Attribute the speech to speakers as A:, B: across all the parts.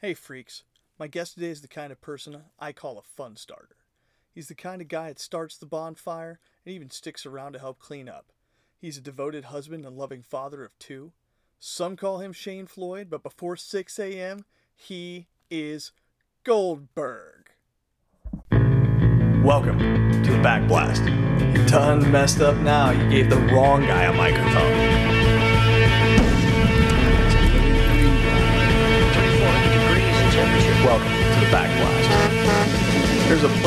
A: Hey, freaks. My guest today is the kind of person I call a fun starter. He's the kind of guy that starts the bonfire and even sticks around to help clean up. He's a devoted husband and loving father of two. Some call him Shane Floyd, but before 6 a.m., he is Goldberg. Welcome to the Back Blast. You done messed up now. You gave the wrong guy a microphone.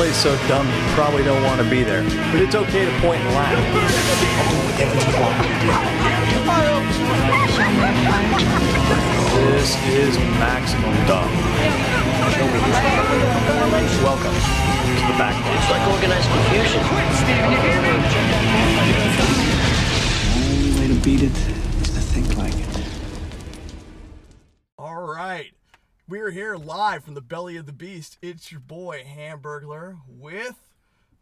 A: Place so dumb you probably don't want to be there, but it's okay to point and laugh. This is maximum dumb. Welcome to the Back Blast.
B: like organized confusion.
C: Only way to beat it
A: We're here live from the belly of the beast. It's your boy Hamburglar with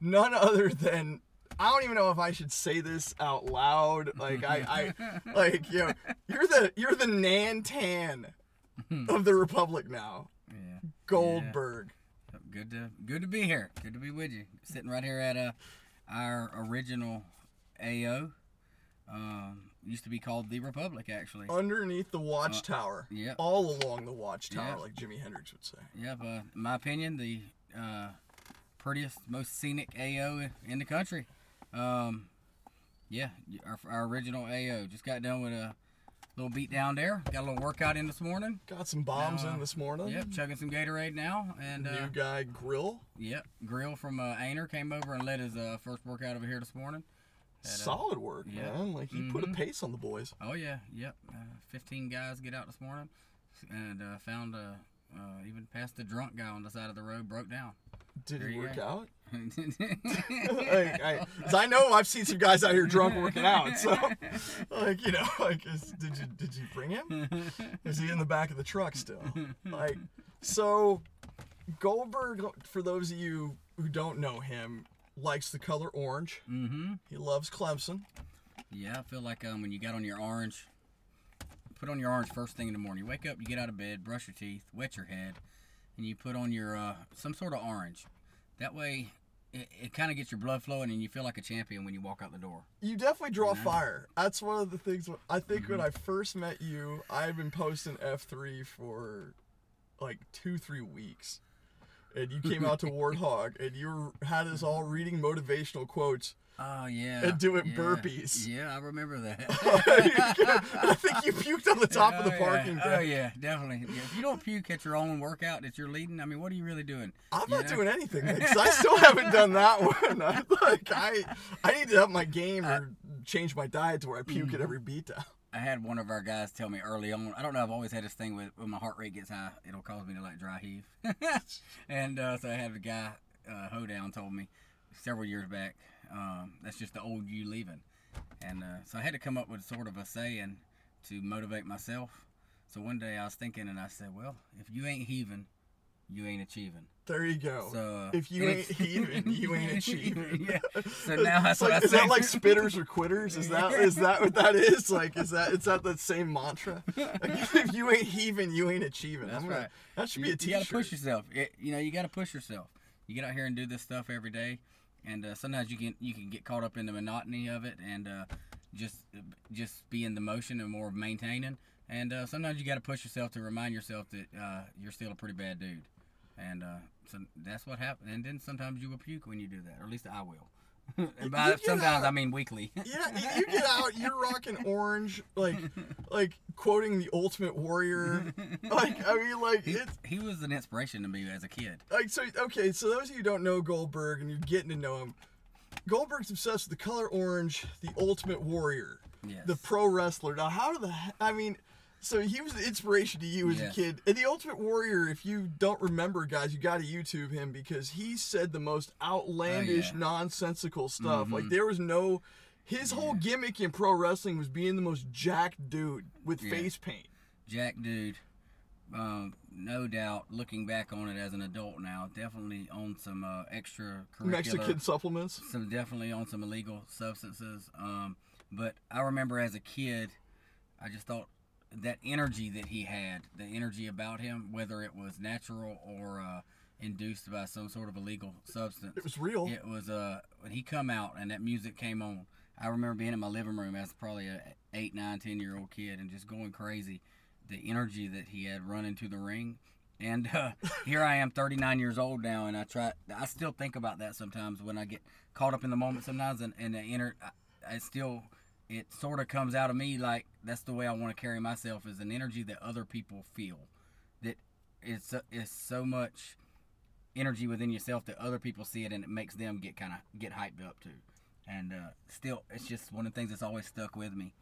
A: none other than I don't even know if I should say this out loud. Like I, I like you know, you're the you're the Nantan of the Republic now.
D: Yeah.
A: Goldberg.
D: Good to good to be here. Good to be with you. Sitting right here at uh, our original AO. Um, used to be called the Republic, actually.
A: Underneath the watchtower.
D: yeah.
A: All along the watchtower,
D: Yeah.
A: like Jimi Hendrix would say.
D: Yep. Uh, in my opinion, the uh, prettiest, most scenic AO in the country. Um, yeah, our, our original AO. Just got done with a little beat down there. Got a little workout in this morning.
A: Got some bombs
D: Now, uh,
A: in this morning.
D: Yep, chugging some Gatorade now, and uh,
A: New guy grill.
D: Yep, Grill from uh, Aynor came over and led his uh, first workout over here this morning. Had, uh,
A: Solid work,
D: yeah.
A: man. Like he put a
D: Mhm.
A: pace on the boys.
D: Oh yeah, yep. Uh, Fifteen guys get out this morning, and uh, found a. uh, even passed the drunk guy on the side of the road, broke down.
A: Did
D: There
A: it work
D: go.
A: out? like, I, I know I've seen some guys out here drunk working out. So, like, you know, like, is, did you did you bring him? Is he in the back of the truck still? Like, so Goldberg, for those of you who don't know him, likes the color orange.
D: mm-hmm.
A: He loves Clemson.
D: Yeah, I feel like um, when you got on your orange, put on your orange first thing in the morning. You wake up, you get out of bed, brush your teeth, wet your head, and you put on your uh, some sort of orange. That way, it, it kind of gets your blood flowing, and you feel like a champion when you walk out the door.
A: You definitely draw
D: Yeah.
A: fire. That's one of the things. I think when
D: Mm-hmm.
A: I first met you, I've been posting F three for like two, three weeks, and you came out to Warthog, and you had us all reading motivational quotes.
D: Oh yeah.
A: And doing
D: yeah,
A: burpees.
D: Yeah, I remember that.
A: I think you puked on the top of the
D: Oh,
A: parking
D: yeah. Oh yeah, definitely. Yeah, if you don't puke at your own workout that you're leading, I mean, what are you really doing?
A: I'm
D: You
A: not
D: know?
A: doing anything because I still haven't done that one. I, like I, I need to up my game or change my diet to where I puke
D: Mm-hmm.
A: at every beatdown.
D: I had one of our guys tell me early on. I don't know. I've always had this thing with when my heart rate gets high, it'll cause me to like dry heave. and uh, so I had a guy, uh, Hoedown, told me several years back. Um, that's just the old you leaving. And uh, so I had to come up with sort of a saying to motivate myself. So one day I was thinking, and I said, "Well, if you ain't heaving, you ain't achieving."
A: There you go.
D: So
A: if you ain't heaving, you ain't achieving.
D: yeah. So now that's
A: like,
D: what I
A: is
D: say.
A: that like spitters or quitters? Is that is that what that is? Like is that is that the same mantra? Like, if you ain't heaving, you ain't achieving.
D: That's
A: gonna-
D: right.
A: That should
D: you,
A: be a
D: you gotta push yourself. It, you know, you gotta push yourself. You get out here and do this stuff every day, and uh, sometimes you can you can get caught up in the monotony of it, and uh, just just be in the motion and more maintaining. And uh, sometimes you gotta push yourself to remind yourself that uh, you're still a pretty bad dude. And uh, so that's what happens. And then sometimes you will puke when you do that, or at least I will. and by sometimes
A: out-
D: I mean weekly.
A: Yeah, you, you get out, you're rocking orange, like like quoting the Ultimate Warrior. Like I mean, like
D: he,
A: it's
D: he was an inspiration to me as a kid.
A: like so. Okay, so those of you who don't know Goldberg and you're getting to know him, Goldberg's obsessed with the color orange, the Ultimate Warrior.
D: Yes.
A: the pro wrestler. Now, how do the I mean? So he was the inspiration to you as
D: Yes.
A: a kid. And the Ultimate Warrior, if you don't remember, guys, you got to YouTube him because he said the most outlandish,
D: Oh, yeah.
A: nonsensical stuff. Like
D: Mhm.
A: there was no. His whole gimmick in pro wrestling was being the most jacked dude with
D: Yeah.
A: face paint.
D: Jack dude, um, no doubt, looking back on it as an adult now, definitely on some uh, extra
A: Mexican supplements.
D: some definitely on some illegal substances. Um, but I remember as a kid, I just thought that energy that he had, the energy about him, whether it was natural or uh, induced by some sort of illegal substance.
A: It was real.
D: It was uh when he come out and that music came on. I remember being in my living room as probably a eight, nine, ten year old kid and just going crazy. The energy that he had running to the ring, and uh, here I am, 39 years old now, and I try. I still think about that sometimes when I get caught up in the moment. Sometimes, and, and the inner, I, I still, it sort of comes out of me like that's the way I want to carry myself is an energy that other people feel. That it's it's so much energy within yourself that other people see it and it makes them get kind of get hyped up too. And uh, still, it's just one of the things that's always stuck with me.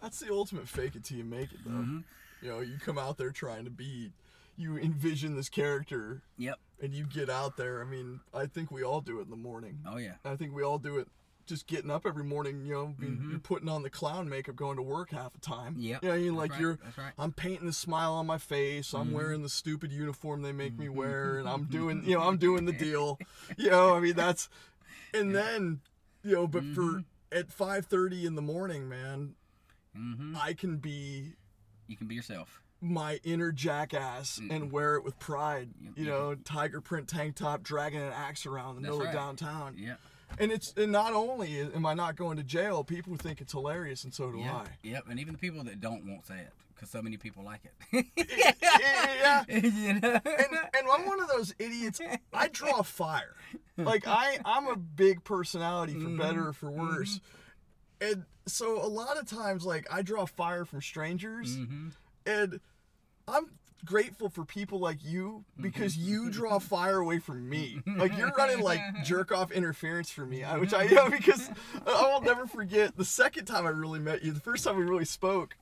A: That's the ultimate fake it till you make it, though.
D: Mm-hmm.
A: You know, you come out there trying to be, you envision this character,
D: Yep.
A: and you get out there. I mean, I think we all do it in the morning.
D: Oh yeah.
A: I think we all do it just getting up every morning, you know, being, you're putting on the clown makeup going to work half the time.
D: Mm-hmm.
A: You know, I mean, like
D: right,
A: you're,
D: that's right.
A: I'm painting the smile on my face. I'm
D: Mm-hmm.
A: wearing the stupid uniform they make me wear, and I'm doing, you know, I'm doing the deal. You know, I mean, that's, and then, you know, but for at 5:30 in the morning, man,
D: Mm-hmm.
A: I can be
D: You can be yourself.
A: my inner jackass and wear it with pride. You know, tiger print tank top, dragging an axe around the
D: That's
A: middle
D: right.
A: of downtown.
D: Yeah.
A: And it's and not only am I not going to jail, people think it's hilarious, and so do
D: Yep.
A: I.
D: Yep. And even the people that don't won't say it because so many people like it.
A: yeah.
D: you know.
A: And, and I'm one of those idiots. I draw fire. Like I, I'm a big personality for better or for worse. And so a lot of times, like I draw fire from strangers,
D: Mhm.
A: and I'm grateful for people like you mm-hmm. because you draw fire away from me. Like you're running like jerk off interference for me, which I am mm-hmm. because I will never forget the second time I really met you. The first time we really spoke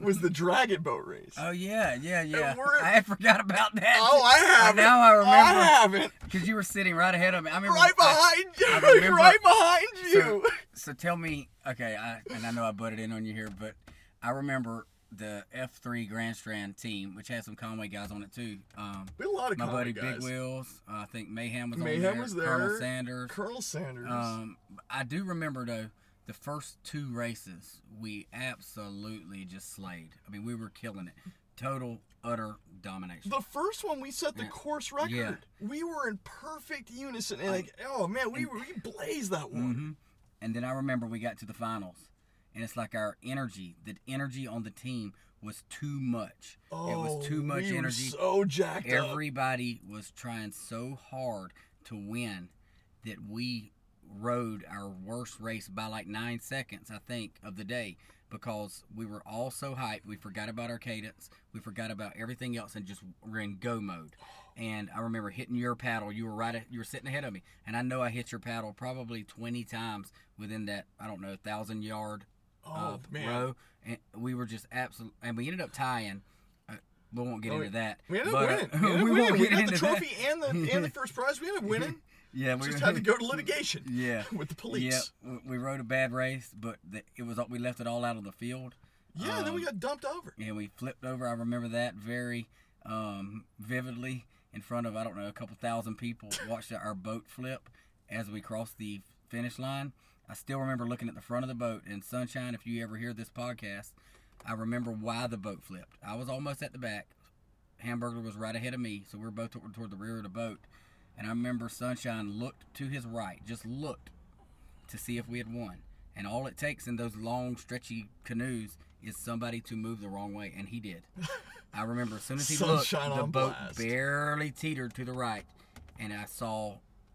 A: was the dragon boat race.
D: Oh yeah, yeah, yeah. I forgot about that.
A: Oh, I haven't.
D: Now I remember.
A: I haven't.
D: Because you were sitting right ahead of me. I remember
A: Right behind
D: I
A: you.
D: remember-
A: right behind you.
D: So, so tell me, okay, I, and I know I butted in on you here, but I remember the F3 Grand Strand team, which had some Conway guys on it too. Um,
A: we had a lot of
D: my
A: Conway
D: buddy
A: guys.
D: Big Wheels, uh, I think Mayhem was on
A: Mayhem
D: there.
A: was there.
D: Colonel Sanders.
A: Colonel Sanders.
D: Um, I do remember though the first two races we absolutely just slayed. I mean, we were killing it. Total, utter domination.
A: the first one we set the
D: Yeah.
A: course record.
D: Yeah.
A: We were in perfect unison. And like, oh man, we we blazed that one.
D: hmm And then I remember we got to the finals, and it's like our energy, the energy on the team was too much.
A: Oh,
D: it was too oh, much
A: we were
D: energy.
A: so jacked up.
D: Everybody was trying so hard to win that we rode our worst race by like nine seconds, I think, of the day because we were all so hyped. We forgot about our cadence. We forgot about everything else and just were in go mode. And I remember hitting your paddle. You were right. You were sitting ahead of me, and I know I hit your paddle probably twenty times within that I don't know thousand yard
A: Oh
D: uh,
A: man.
D: row. And we were just absolute. And we ended up tying. Uh, we won't get
A: Oh,
D: into that.
A: We ended up
D: uh,
A: winning. We, ended
D: we
A: winning.
D: won't
A: We got the trophy
D: that.
A: and the and the first prize. We ended up winning.
D: Yeah, we
A: Just had to go to litigation.
D: Yeah.
A: With the police.
D: Yeah, we- we rode a bad race, but the, it was we left it all out on the field.
A: Yeah, then we
D: Um,
A: got dumped over.
D: and we flipped over. I remember that very um, vividly in front of I don't know a couple thousand people watched our boat flip as we crossed the finish line. I still remember looking at the front of the boat and sunshine. If you ever hear this podcast, I remember why the boat flipped. I was almost at the back. Hamburger was right ahead of me, so we were both toward, the rear of the boat. And I remember Sunshine looked to his right, just looked to see if we had won. And all it takes in those long, stretchy canoes is somebody to move the wrong way, and he did. I remember as soon as he
A: Sunshine
D: looked, the boat
A: blast.
D: barely teetered to the right, and I saw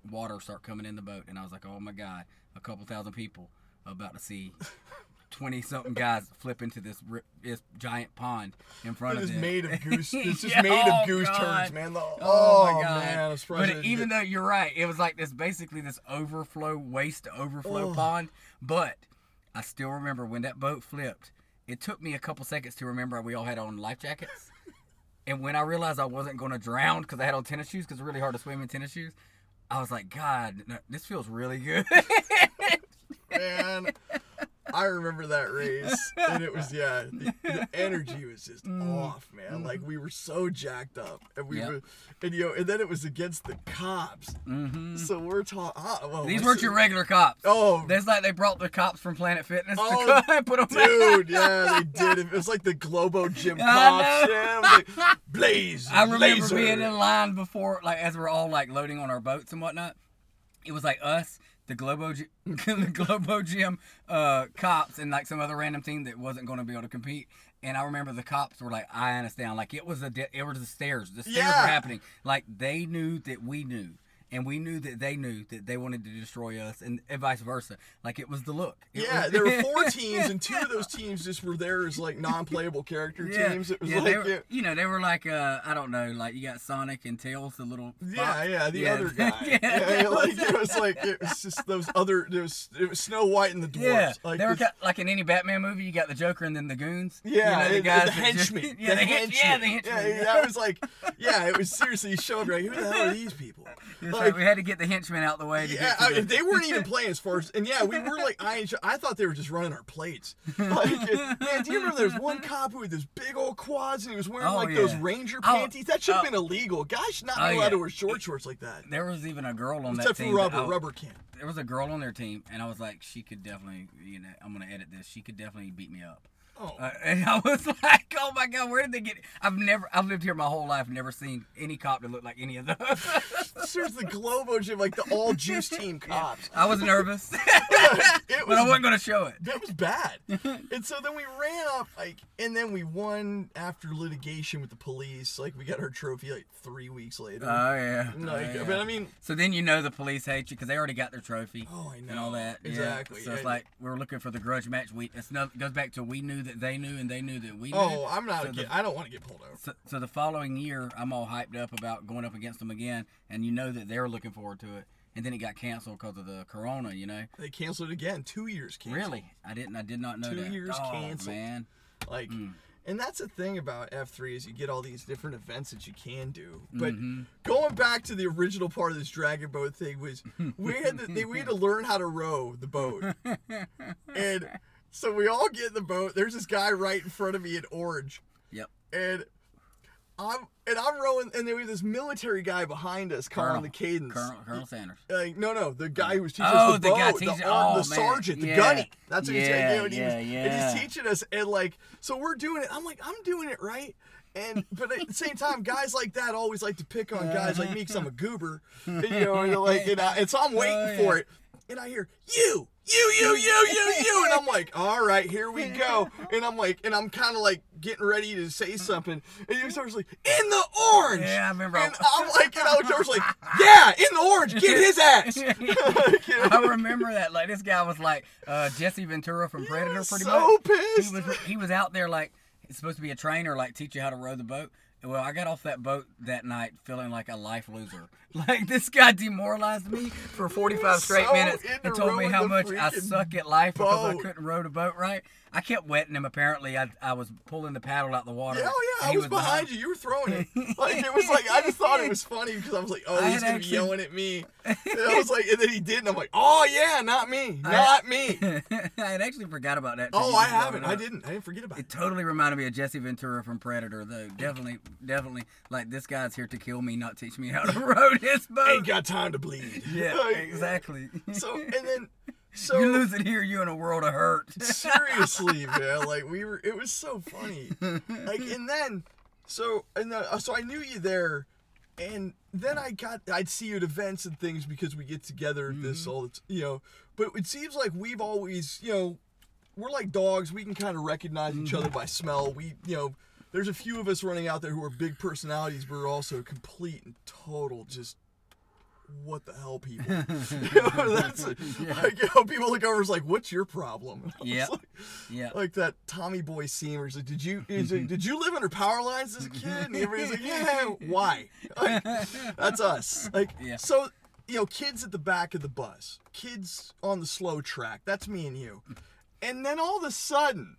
D: water start coming in the boat, and I was like, "Oh my God!" A couple thousand people about to see twenty something guys flip into this this giant pond in front
A: It
D: of them.
A: made of goose. It's just
D: Yeah,
A: made
D: oh
A: of goose
D: God.
A: turds, man. The,
D: Oh,
A: oh,
D: my god!
A: man, I'm surprised. I
D: but even though you're right, it was like this basically this overflow, waste overflow
A: Oh.
D: pond. But I still remember when that boat flipped. It took me a couple seconds to remember we all had on life jackets. and when I realized I wasn't going to drown because I had on tennis shoes, because it's really hard to swim in tennis shoes, I was like, God, this feels really good.
A: man. I remember that race, and it was yeah, the, the energy was just off, man. Like we were so jacked up, and we
D: Mm. Yep.
A: were, and you know, and then it was against the cops.
D: hmm
A: So we're talking. well,
D: These weren't
A: si-
D: your regular cops.
A: Oh,
D: There's like they brought the cops from Planet Fitness
A: Oh,
D: to come put them
A: dude, yeah, they did. It was like the Globo Gym cops. Yeah, like, Blaze.
D: I remember
A: laser.
D: being in line before, like as we're all like loading on our boats and whatnot. It was like us, the Globo, G- the Globo Gym uh, cops, and like some other random team that wasn't going to be able to compete. And I remember the cops were like eyeing us down, like it was a, de- it was the stairs. The stairs
A: Yeah.
D: were happening. Like they knew that we knew, and we knew that they knew that they wanted to destroy us, and, and vice versa. Like it was the look. It
A: Yeah,
D: was-
A: there were four teams, and two of those teams just were there as like non-playable character teams. It was
D: yeah,
A: like,
D: were,
A: yeah,
D: you know, they were like, uh, I don't know, like you got Sonic and Tails, the little.
A: yeah,
D: fox.
A: yeah, the
D: Yeah.
A: other guy.
D: Yeah,
A: yeah, like it was like it was just those other. It was it was Snow White and the dwarves.
D: Yeah,
A: like
D: they were like in any Batman movie. You got the Joker and then the goons.
A: Yeah,
D: you know, the guys
A: the
D: that just-
A: henchmen.
D: yeah,
A: the
D: the hench- yeah, the
A: henchmen.
D: henchmen.
A: Yeah, that was like, yeah, it was seriously. You show up, you're like, who the hell are these people?
D: Like,
A: Like,
D: we had to get the henchmen out the way. To
A: yeah,
D: get to
A: I,
D: the,
A: they weren't even playing as far as, and yeah, we were like, I, I thought they were just running our plates. Like, man, do you remember there was one cop who had this big old quads and he was wearing
D: Oh,
A: like those. Ranger
D: Oh,
A: panties? That should have
D: oh.
A: been illegal. Guys should not
D: Oh,
A: be allowed
D: yeah.
A: to wear short shorts like that.
D: There was even a girl on that
A: Except for
D: team. that
A: rubber,
D: I-
A: rubber can.
D: There was a girl on their team, and I was like, she could definitely, you know, I'm gonna edit this. She could definitely beat me up.
A: Oh,
D: Uh, and I was like, oh my god, where did they get? It? I've never, I've lived here my whole life, never seen any cop that looked like any of those.
A: there's the Globo Gym, like the all juice team cops.
D: I was nervous,
A: It
D: but I
A: was
D: wasn't gonna show it.
A: That was bad. and so then we ran up, like, and then we won after litigation with the police. Like, we got our trophy like three weeks later.
D: Oh yeah.
A: like,
D: oh, yeah.
A: but I mean,
D: So then you know the police hate you because they already got their trophy.
A: Oh, I know.
D: And all that. yeah.
A: Exactly.
D: So it's
A: And-
D: like we're looking for the grudge match. We it's not goes back to we knew that they knew and they knew that we knew.
A: oh, I'm not.
D: So
A: get,
D: the-
A: I don't want to get pulled over.
D: So, so the following year, I'm all hyped up about going up against them again, and you know that they're looking forward to it. And then it got canceled because of the corona. You know.
A: They canceled it again. Two years canceled.
D: Really? I didn't. I did not know
A: Two
D: that.
A: years
D: oh,
A: canceled.
D: Man.
A: Like,
D: Mm.
A: and that's the thing about F3 is you get all these different events that you can do. But
D: Mhm.
A: going back to the original part of this dragon boat thing was we had to, we had to learn how to row the boat, and so we all get in the boat. There's this guy right in front of me in orange,
D: Yep.
A: and I'm and I'm rowing, and there was this military guy behind us calling
D: Colonel.
A: the cadence.
D: Colonel, Colonel Sanders.
A: Like, no, no, the guy who was teaching
D: Oh,
A: us the
D: the guy
A: boat, the,
D: teaching- oh,
A: the
D: man.
A: sergeant, the
D: Yeah.
A: gunny. That's what he's
D: Yeah,
A: saying. And, he was,
D: yeah,
A: and
D: yeah.
A: he's teaching us, and like, so we're doing it. I'm like, I'm doing it right. And but at the same time, guys like that always like to pick on guys like me because I'm a goober, and, you know, and like, and, I, and so I'm waiting
D: Oh,
A: for it, and I hear you, you, you, you, you, you, and I'm like, all right, here we go, and I'm like, and I'm kind of like getting ready to say something, and you starts like, in the orange,
D: Yeah, I remember.
A: and I'm like, and I was like, yeah, in the orange, get his ass.
D: I remember that. Like this guy was like uh, Jesse Ventura from Predator, pretty
A: so
D: much.
A: pissed.
D: He was he was out there like he's supposed to be a trainer, like teach you how to row the boat. Well, I got off that boat that night feeling like a life loser. Like this guy demoralized me for 45 straight
A: so
D: minutes and told me how much I suck at life because I couldn't row the boat right. I kept wetting him. Apparently, I, I was pulling the paddle out of the water.
A: Yeah, oh yeah, I
D: he
A: was behind you. You were throwing it. Like it was like I just thought it was funny because I was like, oh,
D: I
A: he's gonna
D: actually-
A: be yelling at me. And I was like, and then he did, and I'm like, oh yeah, not me, not me.
D: I had actually forgot about that.
A: Oh, I haven't. I didn't. I didn't forget about
D: It
A: it.
D: totally reminded me of Jesse Ventura from Predator, though. Definitely, definitely. Like this guy's here to kill me, not teach me how to row this boat.
A: Ain't got time to bleed.
D: yeah,
A: Like,
D: exactly.
A: So and then so
D: you lose it here, you in a world of hurt.
A: seriously, man, like we were. It was so funny. Like and then so and then, uh, so I knew you there. And then I got, I'd see you at events and things because we get together this all the, t- you know. But it seems like we've always, you know, we're like dogs. We can kind of recognize each other by smell. We, you know, there's a few of us running out there who are big personalities, but are also complete and total just what the hell people. that's like you know, people look over is like, what's your problem? And I was
D: Yep.
A: like,
D: Yeah.
A: like that Tommy Boy scene where like, "Did you he's like, did you live under power lines as a kid?" And everybody's like, "Yeah, why?" Like, that's us. Like,
D: Yeah.
A: so you know, kids at the back of the bus, kids on the slow track. That's me and you. And then all of a sudden,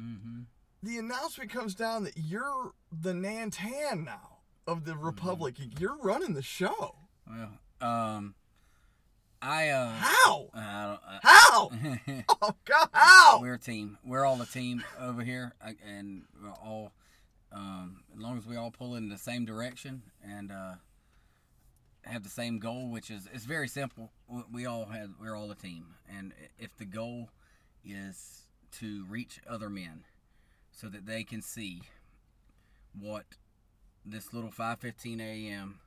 D: Mm-hmm.
A: the announcement comes down that you're the Nantan now of the Republic. You're running the show.
D: Well, um, I uh,
A: How?
D: I don't,
A: How? Oh God! How?
D: we're a team. We're all a team over here, and we're all um, as long as we all pull in the same direction and uh, have the same goal, which is it's very simple. We- We all have we're all a team, and if the goal is to reach other men so that they can see what this little 5:15 a.m.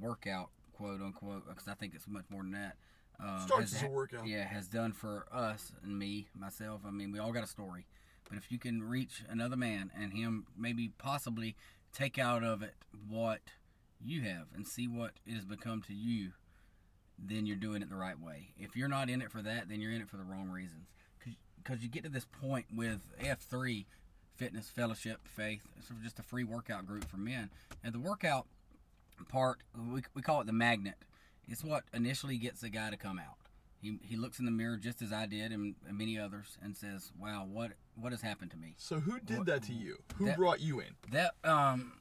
D: workout, quote unquote, because I think it's much more than that. Um,
A: Starts as a workout.
D: yeah, has done for us and me, myself. I mean, we all got a story. But if you can reach another man and him maybe possibly take out of it what you have and see what it has become to you, then you're doing it the right way. If you're not in it for that, then you're in it for the wrong reasons. Because you get to this point with F3, Fitness, Fellowship, Faith, it's just a free workout group for men. And the workout part, we, we call it the magnet. It's what initially gets a guy to come out. He, he looks in the mirror just as I did and, and many others and says, "Wow, what what has happened to me?"
A: So who did
D: What-
A: that to you? Who
D: that-
A: brought you in?
D: That um,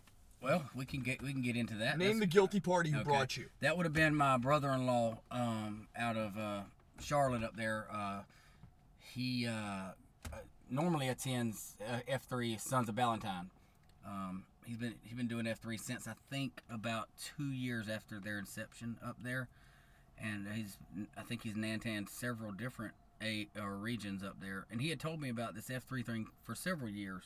D: well, we can get we can get into that.
A: Name
D: That's-
A: the guilty party who
D: okay.
A: brought you.
D: That would have been my brother-in-law um, out of uh, Charlotte up there. Uh, he uh, uh, normally attends uh, F3 Sons of Valentine. Um, he's been he's been doing F3 since I think about two years after their inception up there, and he's I think he's Nantan several different a or regions up there. And he had told me about this F3 thing for several years,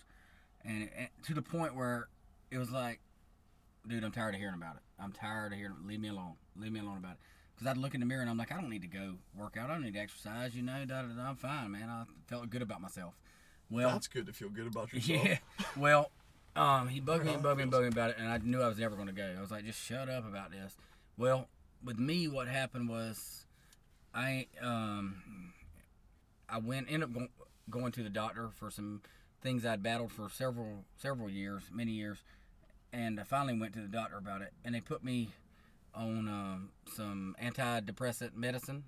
D: and, and to the point where it was like dude, I'm tired of hearing about it. I'm tired of hearing. Leave me alone. Leave me alone about it. Because I'd look in the mirror and I'm like, I don't need to go work out. I don't need to exercise. You know, da, da, da, I'm fine, man. I felt good about myself. Well,
A: That's good to feel good about yourself.
D: yeah. Well, um, he bugged me and bugged me and bugged me about it, and I knew I was never going to go. I was like, just shut up about this. Well, with me, what happened was, I um, I went ended up go- going to the doctor for some things I'd battled for several several years, many years, and I finally went to the doctor about it, and they put me on um, some antidepressant medicine,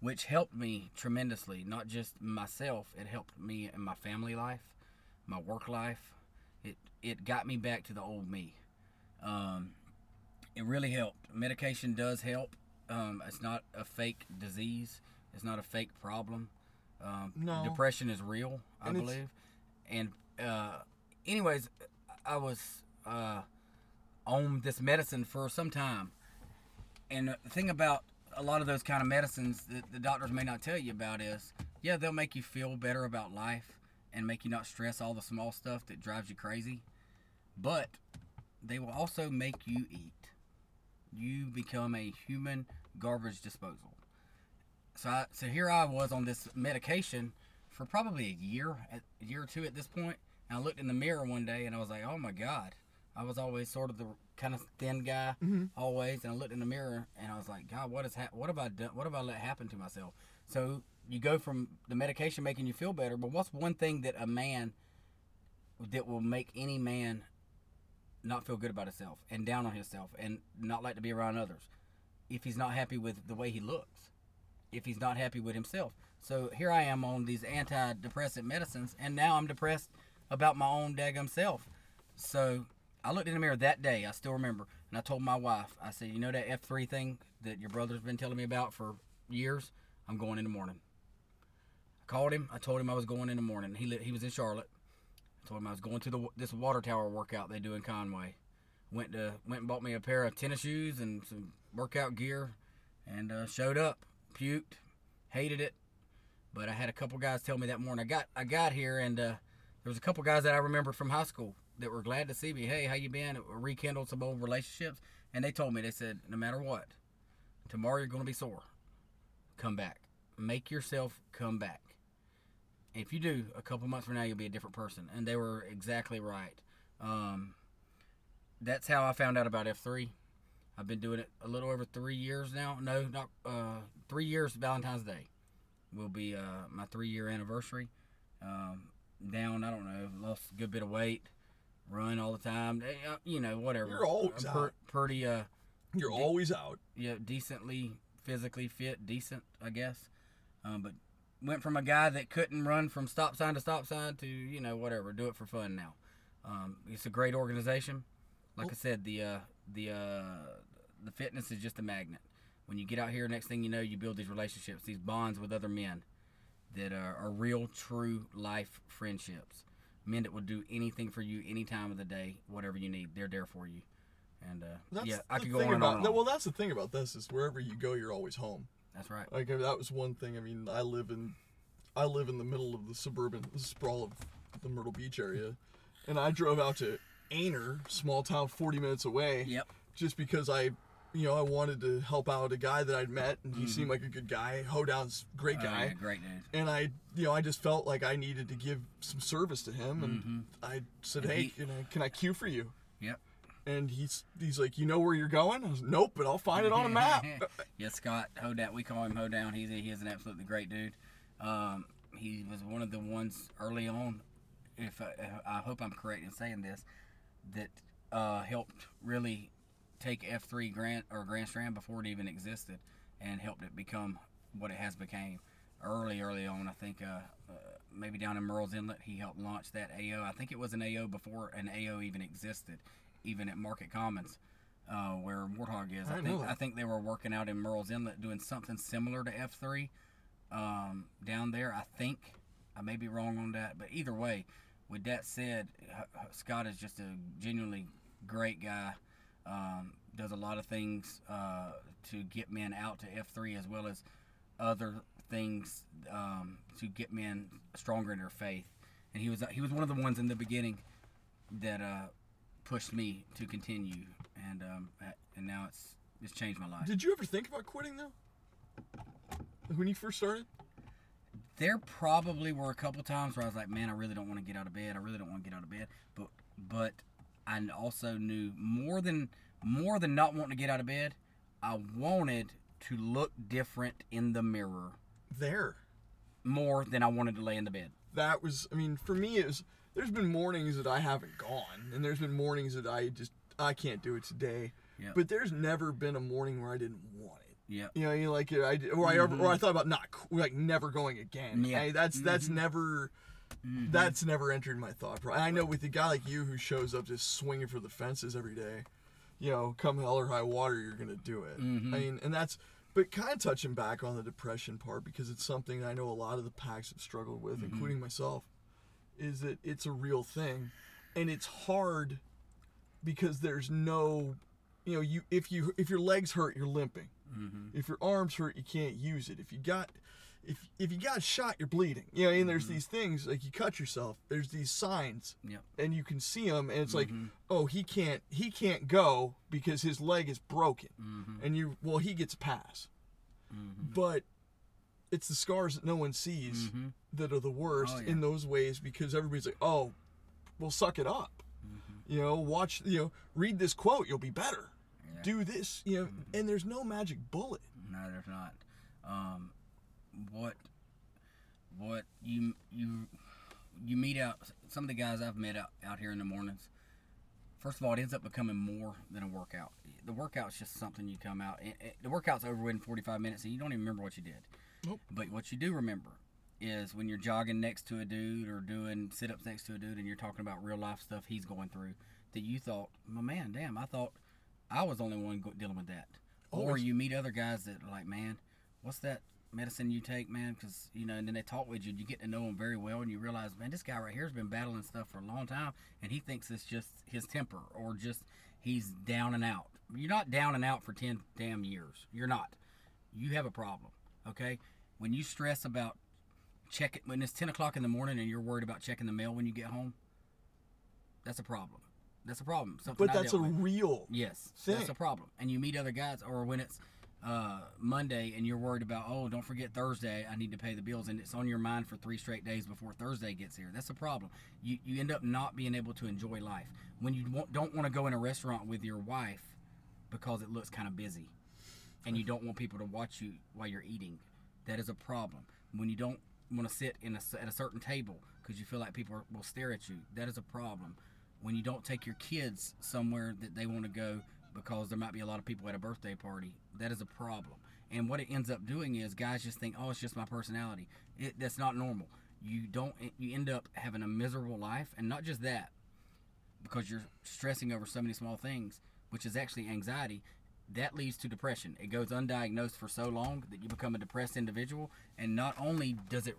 D: which helped me tremendously. Not just myself, it helped me in my family life, my work life. It got me back to the old me. Um, it really helped. Medication does help. Um, it's not a fake disease. It's not a fake problem. Um,
A: No.
D: Depression is real, I
A: And
D: believe. And uh, anyways, I was uh, on this medicine for some time. And the thing about a lot of those kind of medicines that the doctors may not tell you about is, yeah, they'll make you feel better about life and make you not stress all the small stuff that drives you crazy. But they will also make you eat. You become a human garbage disposal. So, I, so here I was on this medication for probably a year, a year or two at this point. And I looked in the mirror one day and I was like, oh my God. I was always sort of the kind of thin guy, mm-hmm. always. And I looked in the mirror and I was like, God, what has What have I done? What have I let happen to myself? So you go from the medication making you feel better, but what's one thing that a man that will make any man not feel good about himself and down on himself and not like to be around others if he's not happy with the way he looks, if he's not happy with himself. So here I am on these antidepressant medicines, and now I'm depressed about my own daggum self. So I looked in the mirror that day, I still remember, and I told my wife, I said, You know that F3 thing that your brother's been telling me about for years? I'm going in the morning. Called him, I told him I was going in the morning. He, li- he was in Charlotte. I told him I was going to the this water tower workout they do in Conway. Went to went and bought me a pair of tennis shoes and some workout gear, and uh, showed up. Puked, hated it, but I had a couple guys tell me that morning. I got I got here and uh, there was a couple guys that I remember from high school that were glad to see me. Hey, how you been? It rekindled some old relationships, and they told me they said no matter what, tomorrow you're gonna be sore. Come back. Make yourself come back. If you do, a couple months from now, you'll be a different person. And they were exactly right. Um, that's how I found out about F3. I've been doing it a little over three years now. No, not uh, three years. Valentine's Day will be uh, my three-year anniversary. Um, down, I don't know, lost a good bit of weight, run all the time. eh, uh, You know, whatever.
A: You're always
D: per-
A: out.
D: pretty uh,
A: You're always out.
D: yeah, decently physically fit, decent, I guess. Um, but went from a guy that couldn't run from stop sign to stop sign to you know whatever, do it for fun now. Um, it's a great organization. Like I said, the uh, the uh, the fitness is just a magnet. When you get out here, next thing you know, you build these relationships, these bonds with other men that are, are real, true life friendships. Men that will do anything for you any time of the day, whatever you need. They're there for you. And uh,
A: That's
D: yeah, I could go on
A: about,
D: on. and on.
A: Well, that's the thing about this is wherever you go, you're always home.
D: That's right.
A: Like that was one thing. I mean, I live in, I live in the middle of the suburban sprawl of the Myrtle Beach area, and I drove out to Aynor, small town, 40 minutes away.
D: Yep.
A: Just because I, you know, I wanted to help out a guy that I'd met, and he
D: Mm-hmm.
A: seemed like a good guy. Hoedown's a great
D: Oh,
A: guy.
D: yeah, great dude.
A: And I, you know, I just felt like I needed to give some service to him, and I said,
D: Mm-hmm. And
A: "Hey,
D: he-
A: can I, can I Q for you?"
D: Yep.
A: And he's he's like, "You know where you're going?" I was, "Nope, but I'll find it on a map."
D: yeah, Scott Hodown. We call him Hodown. He's a, he is an absolutely great dude. Um, he was one of the ones early on. If I, I hope I'm correct in saying this, that uh, helped really take F3 Grand or Grand Strand before it even existed, and helped it become what it has became. Early, early on, I think uh, uh, maybe down in Murrells Inlet, he helped launch that AO. I think it was an AO before an AO even existed, even at Market Commons, uh, where Warthog is.
A: I
D: I, think. I think they were working out in Murrells Inlet doing something similar to F3 um, down there. I think I may be wrong on that, but either way, with that said, Scott is just a genuinely great guy. Um, does a lot of things uh, to get men out to F3 as well as other things um, to get men stronger in their faith. And he was he was one of the ones in the beginning that uh, pushed me to continue, and um, and now it's it's changed my life.
A: Did you ever think about quitting though? When you first started?
D: there probably were a couple times where I was like, man, I really don't want to get out of bed. I really don't want to get out of bed. But but I also knew more than more than not wanting to get out of bed, I wanted to look different in the mirror
A: There.
D: more than I wanted to lay in the bed.
A: That was I mean, for me it was there's been mornings that I haven't gone and there's been mornings that I just I can't do it today.
D: Yeah.
A: But there's never been a morning where I didn't want it.
D: Yeah.
A: You know, you like I or I ever, or I mm-hmm. thought about not like never going again.
D: Yeah.
A: I- that's that's mm-hmm. never mm-hmm. that's never entered my thought. pro- I know with a guy like you who shows up just swinging for the fences every day, you know, come hell or high water, you're gonna do it. I mean, and that's but kind of touching back on the depression part because it's something I know a lot of the PAX have struggled with, including myself, is that it's a real thing, and it's hard because there's no, you know, you if you if your legs hurt, you're limping. Mm-hmm. If your arms hurt, you can't use it. If you got if if you got shot, you're bleeding. You know, and there's mm-hmm. these things like you cut yourself. There's these signs,
D: Yep.
A: and you can see them, and it's like, mm-hmm. oh, he can't he can't go because his leg is broken, and you well he gets a pass, but it's the scars that no one sees mm-hmm. that are the worst
D: Oh, yeah.
A: in those ways because everybody's like, oh, well, suck it up. Mm-hmm. You know, watch. You know, read this quote, you'll be better.
D: Yeah.
A: Do this. You know, mm-hmm. and there's no magic bullet.
D: No, there's not. Um, what what you you you meet out some of the guys I've met out, out here in the mornings. First of all, it ends up becoming more than a workout. The workout's just something you come out. The workout's over within 45 minutes, and you don't even remember what you did.
A: Nope.
D: But what you do remember is when you're jogging next to a dude or doing sit-ups next to a dude, and you're talking about real life stuff he's going through, that you thought, "My man, damn, I thought I was the only one dealing with that." Oh,
A: or
D: you meet other guys that are like, "Man, what's that medicine you take, man?" Because you know, and then they talk with you, and you get to know them very well, and you realize, man, this guy right here has been battling stuff for a long time, and he thinks it's just his temper or just he's down and out. You're not down and out for ten damn years. You're not. You have a problem, okay? When you stress about checking when it's ten o'clock in the morning and you're worried about checking the mail when you get home, that's a problem. That's a problem. Something
A: But that's a
D: with.
A: real.
D: Yes,
A: thing.
D: that's a problem. And you meet other guys, or when it's uh, Monday and you're worried about, oh, don't forget Thursday, I need to pay the bills, and it's on your mind for three straight days before Thursday gets here. That's a problem. You you end up not being able to enjoy life when you don't want to go in a restaurant with your wife because it looks kind of busy, and you don't want people to watch you while you're eating. That is a problem. When you don't want to sit in a, at a certain table because you feel like people are, will stare at you, that is a problem. When you don't take your kids somewhere that they want to go because there might be a lot of people at a birthday party, that is a problem. And what it ends up doing is guys just think, oh, it's just my personality. It, that's not normal. You don't. Eh, you end up having a miserable life, and not just that, because you're stressing over so many small things, which is actually anxiety. That leads to depression. It goes undiagnosed for so long that you become a depressed individual, and not only does it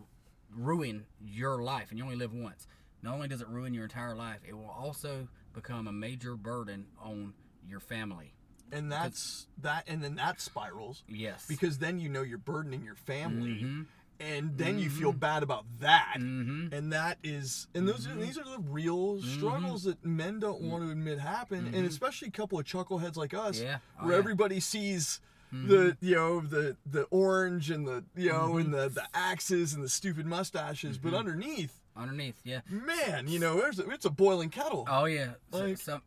D: ruin your life, and you only live once. Not only does it ruin your entire life, it will also become a major burden on your family.
A: and that's that, and then that spirals
D: Yes.
A: because then you know you're burdening your family,
D: Mhm.
A: And then you feel bad about that.
D: Mhm.
A: And that is, and those are these are the real struggles that men don't want to admit happen, and especially a couple of chuckleheads like us,
D: Mm-hmm. Yeah. Oh,
A: where
D: yeah.
A: everybody sees the you know the the orange and the you know and the
D: Mm-hmm.
A: the axes and the stupid mustaches, but underneath,
D: Underneath, yeah.
A: man, you know, there's a, it's a boiling kettle.
D: Oh yeah. So-
A: Like-
D: some,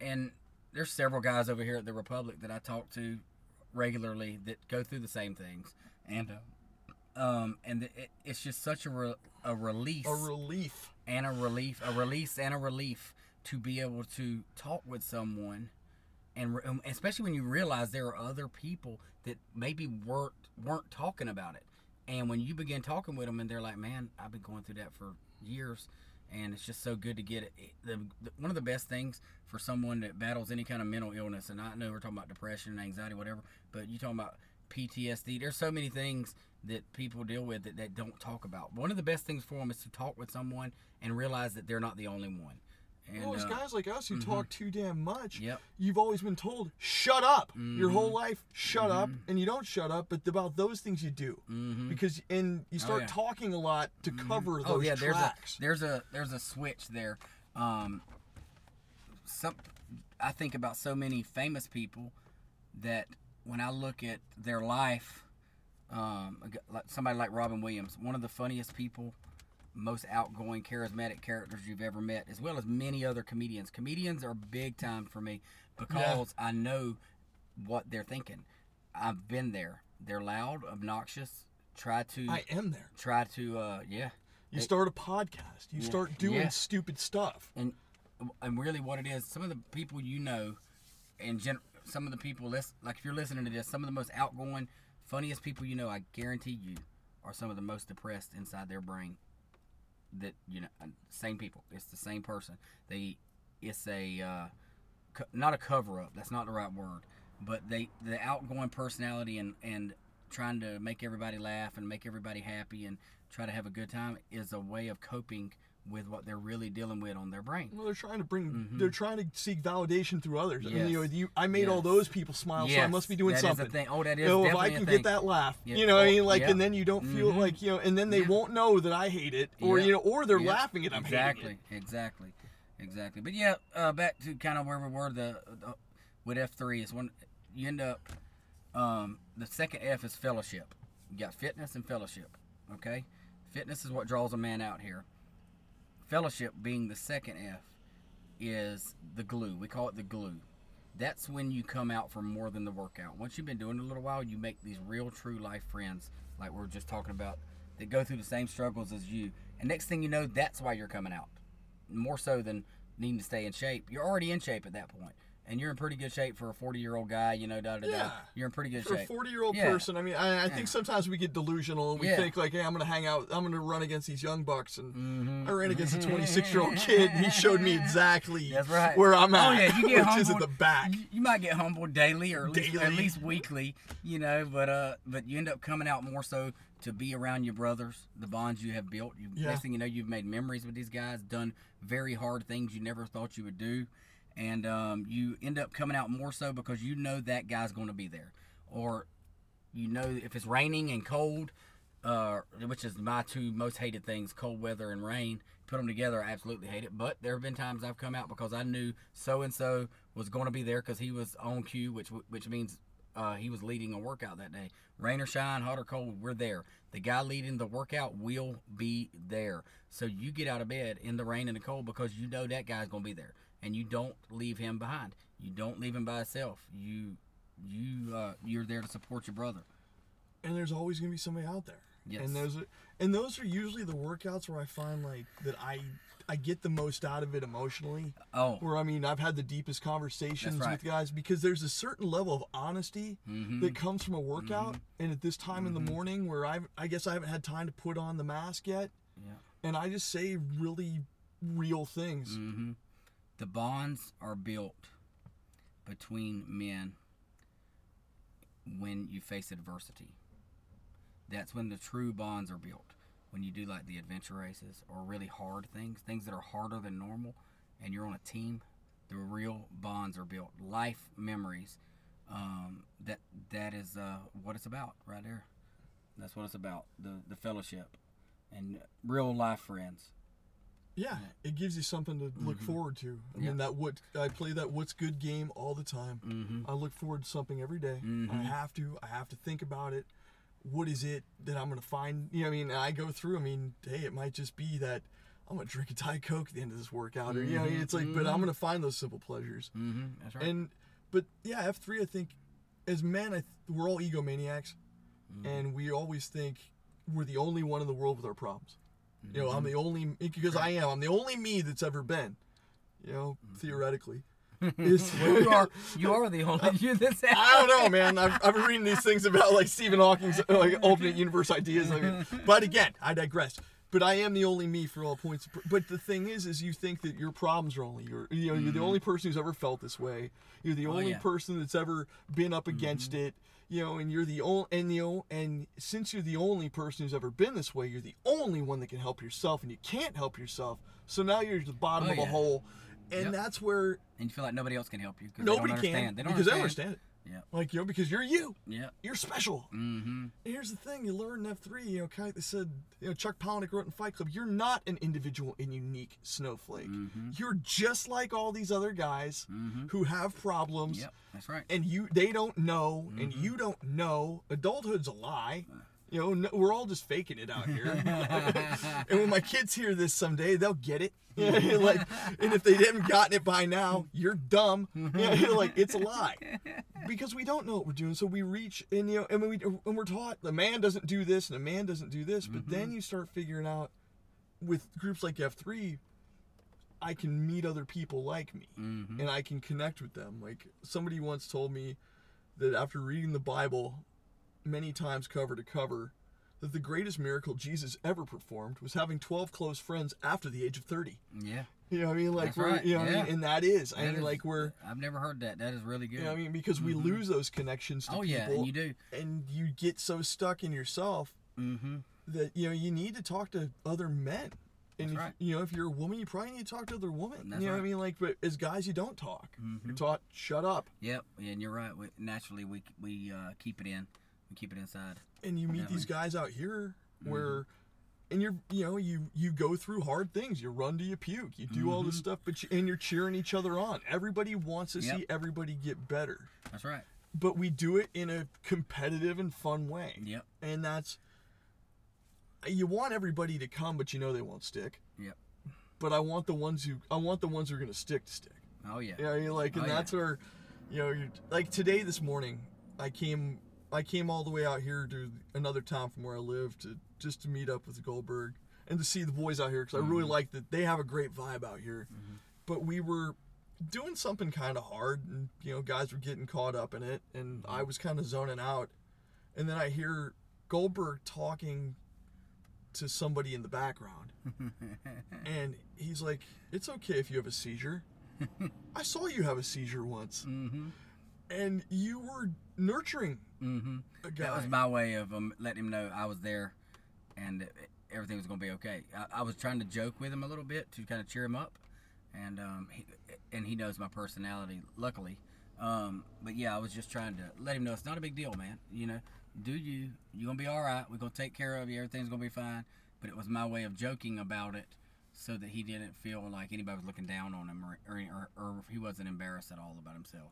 D: and there's several guys over here at the Republic that I talk to regularly that go through the same things, and uh, um, and it, it's just such a re, a release
A: a relief.
D: and a relief, a release and a relief to be able to talk with someone, and re- um, especially when you realize there are other people that maybe weren't weren't talking about it, and when you begin talking with them, and they're like, "Man, I've been going through that for years." And it's just so good to get it. it- The, the, one of the best things for someone that battles any kind of mental illness, and I know we're talking about depression, anxiety, whatever, but you talking about PTSD. There's so many things that people deal with that, that don't talk about. One of the best things for them is to talk with someone and realize that they're not the only one. And,
A: Well, it's
D: uh,
A: guys like us who talk too damn much.
D: Yep.
A: You've always been told, shut up. Your
D: Mm-hmm.
A: whole life, shut up. And you don't shut up, but about those things you do.
D: Mhm.
A: Because, and you start
D: yeah.
A: talking a lot to cover those
D: oh yeah, there's
A: tracks.
D: a there's a there's a switch there. Um, some I think about so many famous people that when I look at their life, um, a g- like somebody like Robin Williams, one of the funniest people, most outgoing, charismatic characters you've ever met, as well as many other comedians. Comedians are big time for me because I know what they're thinking. I've been there. They're loud, obnoxious. Try to
A: I am there.
D: try to uh yeah
A: You start a podcast. You start doing
D: Yeah.
A: stupid stuff.
D: and and really what it is some of the people you know and gen- some of the people list like if you're listening to this some of the most outgoing funniest people you know i guarantee you are some of the most depressed inside their brain. That you know uh, same people. It's the same person. They it's a uh, co- not a cover up that's not the right word. But they the outgoing personality and and trying to make everybody laugh and make everybody happy and try to have a good time is a way of coping with what they're really dealing with on their brain
A: Well, they're trying to bring, they're trying to seek validation through others. I mean, you know,
D: Mm-hmm. Yes.
A: you, I made all those people smile, so I must be doing something oh
D: that is a
A: something.
D: thing. Oh, that is
A: You know, if I can get that laugh,
D: Yeah.
A: you know, what I
D: Oh,
A: mean, like,
D: yeah.
A: and then you don't feel
D: Mhm.
A: like, you know, and then they
D: Yeah.
A: won't know that I hate it, or you know, or they're laughing at I'm
D: exactly, exactly, exactly. But yeah, uh, back to kind of where we were the, the with F three is when you end up. Um, the second F is fellowship. You got fitness and fellowship. Okay, fitness is what draws a man out here. Fellowship being the second F is the glue. We call it the glue. That's when you come out for more than the workout. Once you've been doing it a little while, you make these real, true life friends, like we are just talking about, that go through the same struggles as you. And next thing you know, that's why you're coming out. More so than needing to stay in shape. You're already in shape at that point. And you're in pretty good shape for a 40 year old guy, you know, da da da.
A: Yeah.
D: You're in pretty good shape.
A: For a 40 year old
D: Yeah.
A: person, I mean, I, I think sometimes we get delusional and we think, like, hey, I'm going to hang out, I'm going to run against these young bucks. And
D: Mhm.
A: I ran against a 26 year old kid, and he showed me exactly
D: right.
A: where I'm at,
D: Oh yeah, you get
A: which
D: humbled.
A: is at the back.
D: You, you might get humbled daily or at least, at least weekly, you know. But uh, but you end up coming out more so to be around your brothers, the bonds you have built. You,
A: Yeah.
D: Next thing you know, you've made memories with these guys, done very hard things you never thought you would do, and um, you end up coming out more so because you know that guy's going to be there, or you know if it's raining and cold, uh, which is my two most hated things: cold weather and rain. Put them together, I absolutely hate it. But there have been times I've come out because I knew so and so was going to be there because he was on Q, which which means uh, he was leading a workout that day. Rain or shine, hot or cold, we're there. The guy leading the workout will be there. So you get out of bed in the rain and the cold because you know that guy's going to be there, and you don't leave him behind. You don't leave him by himself. You you uh, you're there to support your brother.
A: and there's always gonna be somebody out there.
D: Yes.
A: And those are and those are usually the workouts where I find like that I I get the most out of it emotionally.
D: Oh,
A: Where I mean I've had the deepest conversations
D: right.
A: with guys because there's a certain level of honesty
D: Mhm.
A: that comes from a workout.
D: Mm-hmm.
A: And at this time in the morning where I I guess I haven't had time to put on the mask yet,
D: yeah.
A: and I just say really real things.
D: The bonds are built between men when you face adversity. That's when the true bonds are built. When you do like the adventure races or really hard things, things that are harder than normal, and you're on a team, the real bonds are built. Life memories. Um, that that is uh, what it's about right there. That's what it's about. The the fellowship and real life friends.
A: Yeah, it gives you something to look forward to. I
D: Yeah.
A: mean, that what I play that what's good game all the time.
D: Mm-hmm.
A: I look forward to something every day. I
D: Mhm.
A: have to. I have to think about it. What is it that I'm gonna find? You know, I mean, I go through. I mean, hey, it might just be that I'm gonna drink a Diet Coke at the end of this workout, or you know,
D: Mhm,
A: it's like, but I'm gonna find those simple pleasures.
D: Mm-hmm. That's right.
A: And but yeah, F three. I think as men, I th- we're all egomaniacs,
D: Mm-hmm.
A: and we always think we're the only one in the world with our problems. You know, I'm
D: Mm-hmm.
A: the only because I am. I'm the only me that's ever been. You know, theoretically. Is-
D: Mm-hmm. You are you are the only you this
A: I don't know, man. I've, I've been reading these things about like Stephen Hawking's like alternate universe ideas. Like, but again, I digress. But I am the only me for all points. But the thing is, is you think that your problems are only your. You know, you're the only person who's ever felt this way. You're the only
D: yeah.
A: person that's ever been up against it. You know, and you're the only, and you know, and since you're the only person who's ever been this way, you're the only one that can help yourself, and you can't help yourself. So now you're at the bottom
D: Oh,
A: of a hole, and
D: Yep.
A: that's where
D: and you feel like nobody else can help you because
A: nobody
D: they don't
A: can
D: understand. They don't
A: because they don't
D: understand.
A: understand it.
D: Yeah.
A: Like you know, because you're you.
D: Yeah.
A: You're special.
D: Mm-hmm.
A: And here's the thing: you learn in F3. You know, kind of they said, you know, Chuck Palahniuk wrote in Fight Club. You're not an individual and unique snowflake.
D: Mm-hmm.
A: You're just like all these other guys who have problems,
D: Yep. That's right.
A: and you they don't know, and
D: Mm-hmm.
A: you don't know. Adulthood's a lie. You know, no, we're all just faking it out here. and when my kids hear this someday, they'll get it. like, and if they haven't gotten it by now, you're dumb. Yeah, you're like it's a lie because we don't know what we're doing. So we reach and you know, and we and we're taught the man doesn't do this and the man doesn't do this, but then you start figuring out with groups like F three, I can meet other people like me
D: Mm-hmm.
A: and I can connect with them. Like somebody once told me that after reading the Bible many times cover to cover, that the greatest miracle Jesus ever performed was having 12 close friends after the age of 30.
D: Yeah.
A: You know what I mean? Like
D: That's
A: we're,
D: right,
A: you know what I mean? And that is, I mean,
D: is-
A: like we're,
D: I've never heard that. That is really good.
A: you know what I mean? Because we lose those connections to
D: oh
A: people.
D: yeah, and you do.
A: and you get so stuck in yourself
D: Mm-hmm.
A: that, you know, you need to talk to other men. And if,
D: right.
A: you know, if you're a woman, you probably need to talk to other women.
D: That's
A: you know what I mean? Like, but as guys, you don't talk.
D: Mm-hmm.
A: You're taught, shut up.
D: Yep. And you're right. We, naturally, we we uh, keep it in. We keep it inside.
A: and you meet these guys out here mm-hmm. where and you're you know you you go through hard things you run to you puke you do all this mm-hmm. stuff but you, and you're cheering each other on everybody wants to
D: Yep.
A: see everybody get better
D: That's right.
A: but we do it in a competitive and fun way
D: Yep.
A: and that's you want everybody to come but you know they won't stick
D: Yep.
A: but i want the ones who i want the ones who are to stick to stick
D: Oh yeah.
A: yeah, you like, and
D: Oh, yeah.
A: that's where, you know, like today this morning, I came, I came all the way out here to another town from where I live to just to meet up with Goldberg and to see the boys out here because I
D: Mm-hmm.
A: really like that they have a great vibe out here. But we were doing something kind of hard, and you know, guys were getting caught up in it, and
D: Mm-hmm.
A: I was kind of zoning out, and then I hear Goldberg talking to somebody in the background. and he's like, It's okay if you have a seizure. I saw you have a seizure once.
D: Mm-hmm.
A: And you were nurturing
D: Mm-hmm.
A: a guy.
D: That was my way of um, letting him know I was there, and everything was gonna be okay. I, I was trying to joke with him a little bit to kind of cheer him up, and um, he, and he knows my personality, luckily. Um, but yeah, I was just trying to let him know it's not a big deal, man. You know, do you? You're gonna be all right. We're gonna take care of you. Everything's gonna be fine. But it was my way of joking about it, so that he didn't feel like anybody was looking down on him, or or, or, or he wasn't embarrassed at all about himself.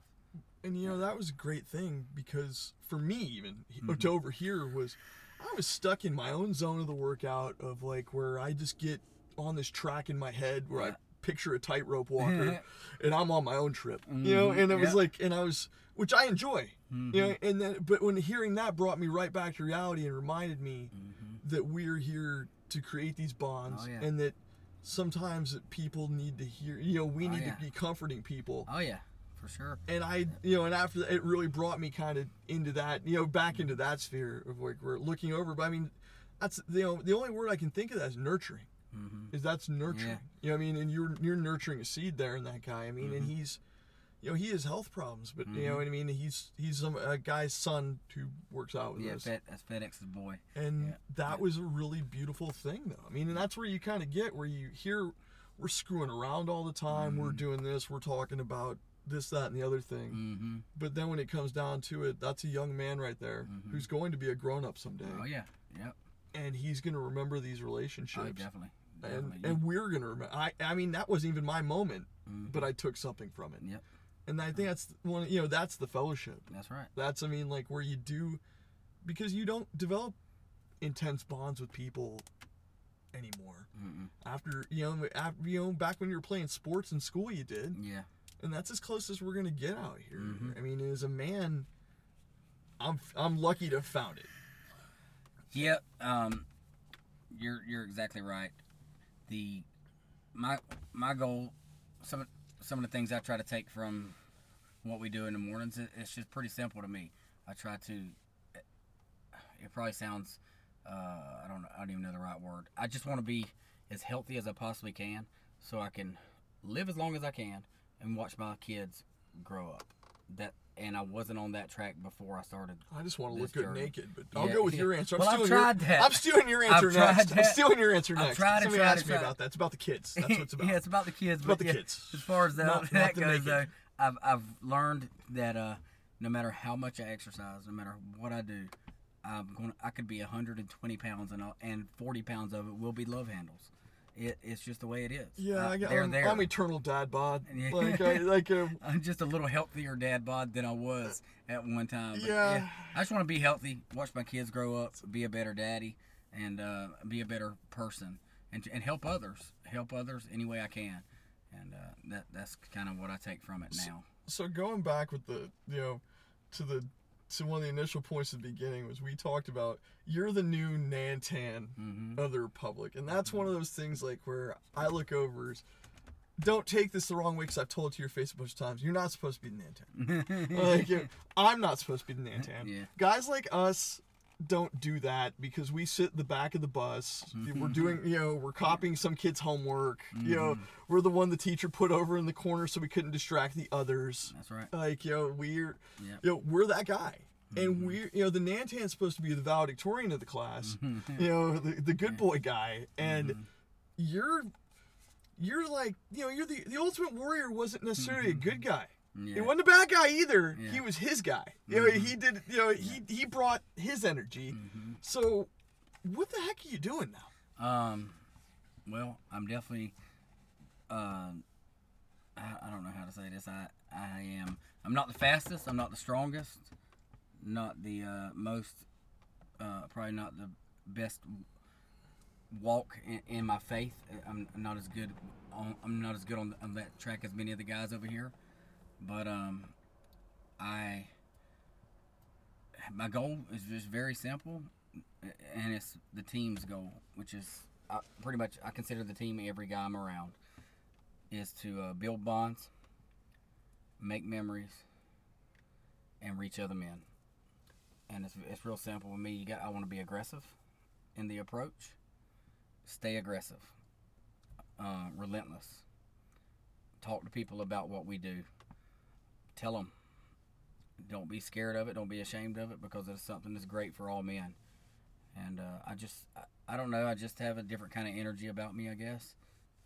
A: And you know, that was a great thing because for me, even
D: Mm-hmm.
A: to over here was I was stuck in my own zone of the workout of like where I just get on this track in my head where I picture a tightrope walker and I'm on my own trip. You know,
D: Mhm,
A: and it was
D: yeah.
A: like, and I was, which I enjoy.
D: Mm-hmm.
A: You know, and then, but when hearing that brought me right back to reality and reminded me that we're here to create these bonds
D: Mm-hmm. Oh, yeah.
A: and that sometimes people need to hear, you know, we
D: Oh,
A: need
D: yeah.
A: to be comforting people.
D: Oh yeah, for sure.
A: And I, you know, and after that, it really brought me kind of into that, you know, back into that sphere of like we're looking over. But I mean, that's you know, the only word I can think of that is nurturing.
D: Mm-hmm.
A: Is that's nurturing.
D: Yeah.
A: You know, what I mean, and you're you're nurturing a seed there in that guy. I mean, and
D: Mm-hmm.
A: he's, you know he has health problems, but you know what I mean. He's he's some, a guy's son who works out with
D: Yeah,
A: us,
D: Fed, that's FedEx's boy.
A: and
D: yeah,
A: that
D: yeah.
A: was a really beautiful thing, though. I mean, and that's where you kind of get where you hear we're screwing around all the time, we're doing this, we're talking about this, that, and the other thing.
D: Mm-hmm.
A: But then when it comes down to it, that's a young man right there who's going to be a grown up someday,
D: Oh yeah, yep.
A: and he's going to remember these
D: Oh,
A: relationships.
D: definitely,
A: and,
D: definitely.
A: and we're gonna remember. I I mean that wasn't even my moment,
D: Mhm.
A: but I took something from it,
D: Yep,
A: and I think that's one. You know, that's the fellowship.
D: that's right.
A: That's I mean like where you do, because you don't develop intense bonds with people anymore.
D: Mm-mm.
A: After you know, after, you know, back when you were playing sports in school, you did,
D: Yeah,
A: and that's as close as we're gonna get out here.
D: Mhm.
A: I mean, as a man, I'm I'm lucky to have found it.
D: Yep. Um, you're you're exactly right. The my my goal, some of- some of the things I try to take from what we do in the mornings, it, it's just pretty simple to me. I try to. It probably sounds, uh, I don't know, I don't even know the right word. I just want to be as healthy as I possibly can, so I can live as long as I can and watch my kids grow up. That and I wasn't on that track before I started
A: I just want to look good
D: journey.
A: naked, but I'll
D: Yeah,
A: go with your answer. I'm
D: Well, I've tried
A: your,
D: that.
A: I'm stealing your
D: I've
A: answer
D: tried
A: next. I'm stealing your answer
D: I've
A: next.
D: tried it,
A: Somebody
D: tried
A: asked me
D: tried
A: about that. It's about the kids. That's what it's about.
D: yeah, it's about the kids.
A: about the
D: yeah,
A: kids.
D: As far as that,
A: Not- not
D: that
A: the
D: goes, though. I've I've learned that uh, no matter how much I exercise, no matter what I do, I'm going. I could be 120 pounds and I'll- and 40 pounds of it will be love handles. It, it's just the way it is.
A: yeah,
D: Uh,
A: I got,
D: they're
A: I'm,
D: there.
A: I'm eternal dad bod.
D: Yeah.
A: Like, I, like, uh,
D: I'm just a little healthier dad bod than I was at one time. But
A: Yeah.
D: I just want to be healthy, watch my kids grow up, be a better daddy, and uh, be a better person, and, and help others, help others any way I can, and uh, that that's kind of what I take from it now.
A: so going back with the, you know, to the, to one of the initial points at the beginning was we talked about you're the new Nantan
D: hmm
A: of the Republic, and that's one of those things like where I look over. Is, don't take this the wrong way because I've told it to your face a bunch of times. You're not supposed to be the Nantan. like you- I'm not supposed to be the Nantan.
D: Yeah.
A: Guys like us don't do that because we sit in the back of the bus. We're mm-hmm. doing, you know, we're copying some kid's homework. You know, mm-hmm. we're the one the teacher put over in the corner so we couldn't distract the others.
D: That's right.
A: Like, you know, we're,
D: Yeah.
A: you know, we're that guy. And mm-hmm. we're, you know, the Nantan's supposed to be the valedictorian of the class. You know, the, the good boy guy, and you're, you're like, you know, you're the the ultimate warrior. Wasn't necessarily a good guy. He wasn't a bad guy either.
D: Yeah.
A: He was his guy. You know, he did. You know, he he brought his energy. So, what the heck are you doing now?
D: Um, well, I'm definitely. Um, I, I don't know how to say this. I I am. I'm not the fastest. I'm not the strongest. Not the uh, most. Uh, probably not the best walk in, in my faith. I'm not as good. On, I'm not as good on, on that track as many of the guys over here. But um, I. My goal is just very simple and it's the team's goal, which is uh, pretty much I consider the team every guy I'm around, is to uh, build bonds, make memories, and reach other men. And it's, it's real simple with me. You got I want to be aggressive in the approach, stay aggressive, uh, relentless. Talk to people about what we do. Tell them. Don't be scared of it. Don't be ashamed of it because it's something that's great for all men and uh, I just I, I don't know I just have a different kind of energy about me I guess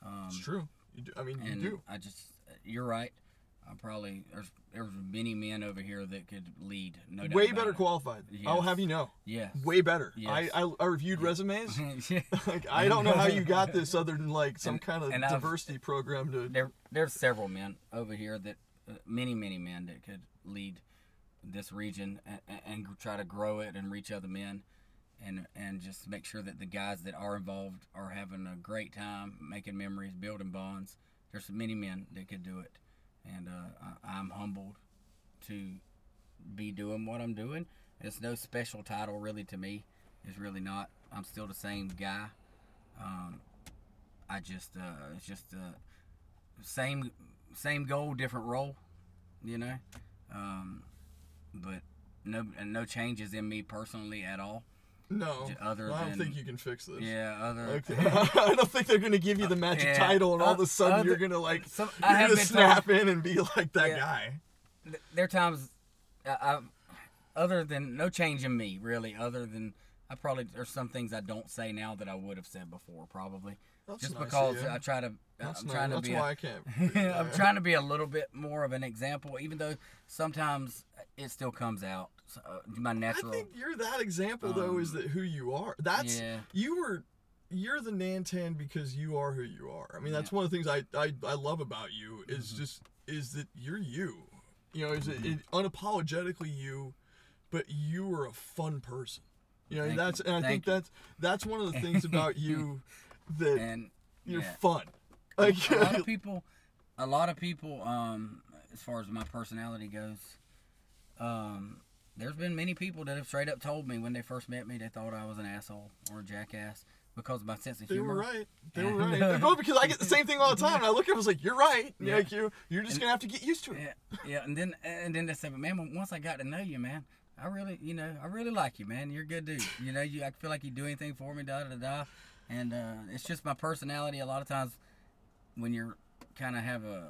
D: um,
A: It's true. You do, I mean, you do.
D: I just you're right I probably there's there's many men over here that could lead no doubt
A: Way better
D: it.
A: qualified. I'll have you know.
D: yes
A: Way better.
D: Yes.
A: I, I I reviewed resumes. Like I don't know how you got this other than like some
D: And-
A: kind of
D: and I've-
A: diversity program to.
D: there there's several men over here that many many men that could lead this region and, and try to grow it and reach other men and and just make sure that the guys that are involved are having a great time making memories building bonds. There's many men that could do it. And uh, i'm humbled to be doing what i'm doing. It's no special title really to me. It's really not. I'm still the same guy. Um, i just uh, it's just uh, same same goal, different role, you know. Um, but no no changes in me personally at all.
A: No,
D: other
A: I don't
D: than-
A: think you can fix this.
D: Yeah, other.
A: Like, I don't think they're gonna give you the magic
D: Yeah.
A: title, and all of
D: Uh,
A: a sudden
D: other-
A: you're gonna like
D: some-
A: you're
D: I have
A: gonna snap in and be like that
D: Yeah.
A: guy.
D: th- there are times, I, I, other than no change in me really. Other than I probably there's some things I don't say now that I would have said before probably.
A: That's
D: Just
A: nice
D: because. I try to,
A: That's,
D: I'm trying to
A: that's
D: be.
A: why
D: a-
A: I can't.
D: I'm trying to be a little bit more of an example, even though sometimes it still comes out. So, uh, my natural.
A: I think you're that example though. Is
D: Um,
A: that who you are? That's
D: yeah.
A: you were. You're the Nantan because you are who you are. I mean, that's
D: Yeah.
A: one of the things I, I, I love about you is
D: Mm-hmm.
A: just is that you're you. You know, is it, it unapologetically you, but you are a fun person. You know,
D: Thank
A: that's
D: you.
A: and I
D: Thank
A: think
D: you.
A: that's that's one of the things about you that
D: and
A: you're
D: yeah.
A: fun. Like
D: a lot of people a lot of people um as far as my personality goes um there's been many people that have straight up told me when they first met me they thought I was an asshole or a jackass because of my sense of humor.
A: They were right. They were right. Well, because I get the same thing all the time. And I look at it, I was like, "You're right."
D: Yeah.
A: Like you, you're just
D: And-
A: gonna have to get used to it.
D: Yeah, yeah, and then and then they said, but "Man, once I got to know you, man, I really, you know, I really like you, man. You're a good dude. You know, you I feel like you do anything for me, da da da." And uh, it's just my personality. A lot of times, when you're kind of have a,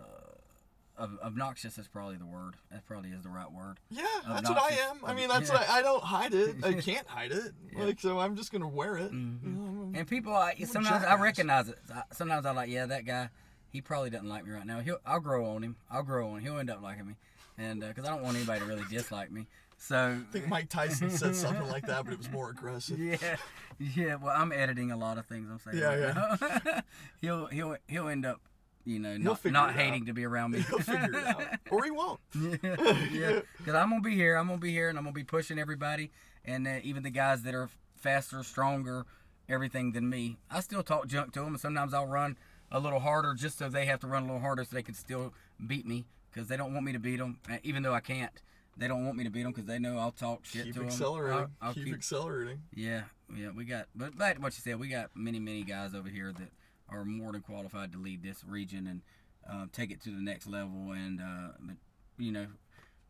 D: ob- obnoxious is probably the word. That probably is the right word.
A: Yeah, that's what I am. I mean, that's
D: Yeah.
A: what I, I don't hide it. I can't hide it.
D: Yeah.
A: Like so, I'm just gonna wear it.
D: Mhm.
A: Know,
D: And people, I, sometimes I recognize it. Sometimes I'm like, yeah, that guy. He probably doesn't like me right now. He'll, I'll grow on him. I'll grow on. him. He'll end up liking me, and because I don't want anybody to really dislike me. So
A: I think Mike Tyson said something like that, but it was more aggressive.
D: yeah, yeah. Well, I'm editing a lot of things I'm saying.
A: Yeah,
D: right now. he'll he'll he'll end up, you know, not, not hating
A: out.
D: to be around me.
A: He'll figure it out, or he won't.
D: yeah, yeah. Because I'm gonna be here. I'm gonna be here, and I'm gonna be pushing everybody, and uh, even the guys that are faster, stronger, everything than me. I still talk junk to them, and sometimes I'll run a little harder just so they have to run a little harder so they can still beat me because they don't want me to beat them, even though I can't. They don't want me to beat them because they know I'll talk shit
A: Keep
D: to them.
A: accelerating.
D: I'll, I'll
A: keep,
D: keep
A: accelerating.
D: yeah, yeah, we got, but back to what you said, we got many, many guys over here that are more than qualified to lead this region and uh, take it to the next level. And uh, but you know,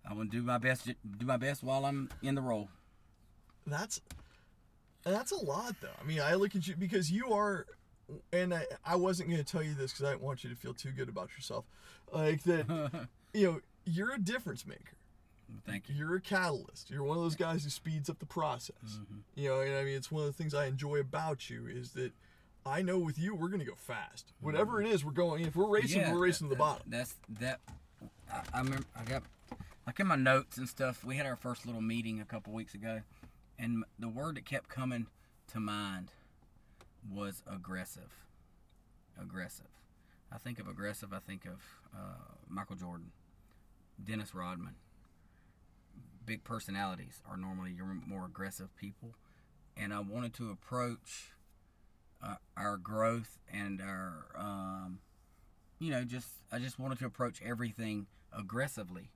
D: I want to do my best, do my best while I'm in the role.
A: That's that's a lot, though. I mean, I look at you because you are, and I, I wasn't gonna tell you this because I didn't want you to feel too good about yourself. Like that, you know, you're a difference maker.
D: Thank you.
A: You're a catalyst. You're one of those guys who speeds up the process.
D: Mm-hmm.
A: You know, and I mean, it's one of the things I enjoy about you is that I know with you we're gonna go fast. Whatever it is, we're going. If we're racing,
D: Mm-hmm. Yeah,
A: we're racing to the
D: that-
A: bottom.
D: That's that. I, I remember I got like in my notes and stuff. We had our first little meeting a couple weeks ago, and the word that kept coming to mind was aggressive. Aggressive. I think of aggressive. I think of uh, Michael Jordan, Dennis Rodman. Big personalities are normally your more aggressive people, and I wanted to approach uh, our growth and our um, you know, just I just wanted to approach everything aggressively,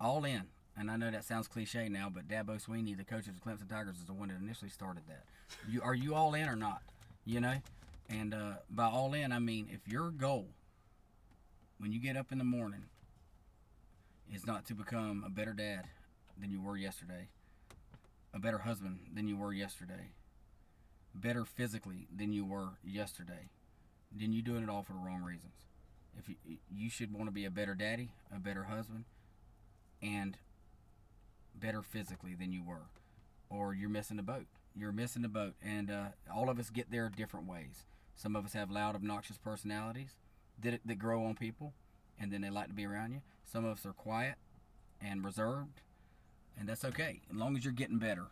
D: all in. And I know that sounds cliche now, but Dabo Sweeney, the coach of the Clemson Tigers, is the one that initially started that. You are you all in or not? You know, and uh, by all in, I mean if your goal when you get up in the morning is not to become a better dad than you were yesterday, a better husband than you were yesterday, better physically than you were yesterday, then you're doing it all for the wrong reasons. If you, you should want to be a better daddy, a better husband, and better physically than you were, or you're missing the boat. You're missing the boat, and uh, all of us get there different ways. Some of us have loud, obnoxious personalities that that grow on people, and then they like to be around you. Some of us are quiet and reserved, and that's okay as long as you're getting better.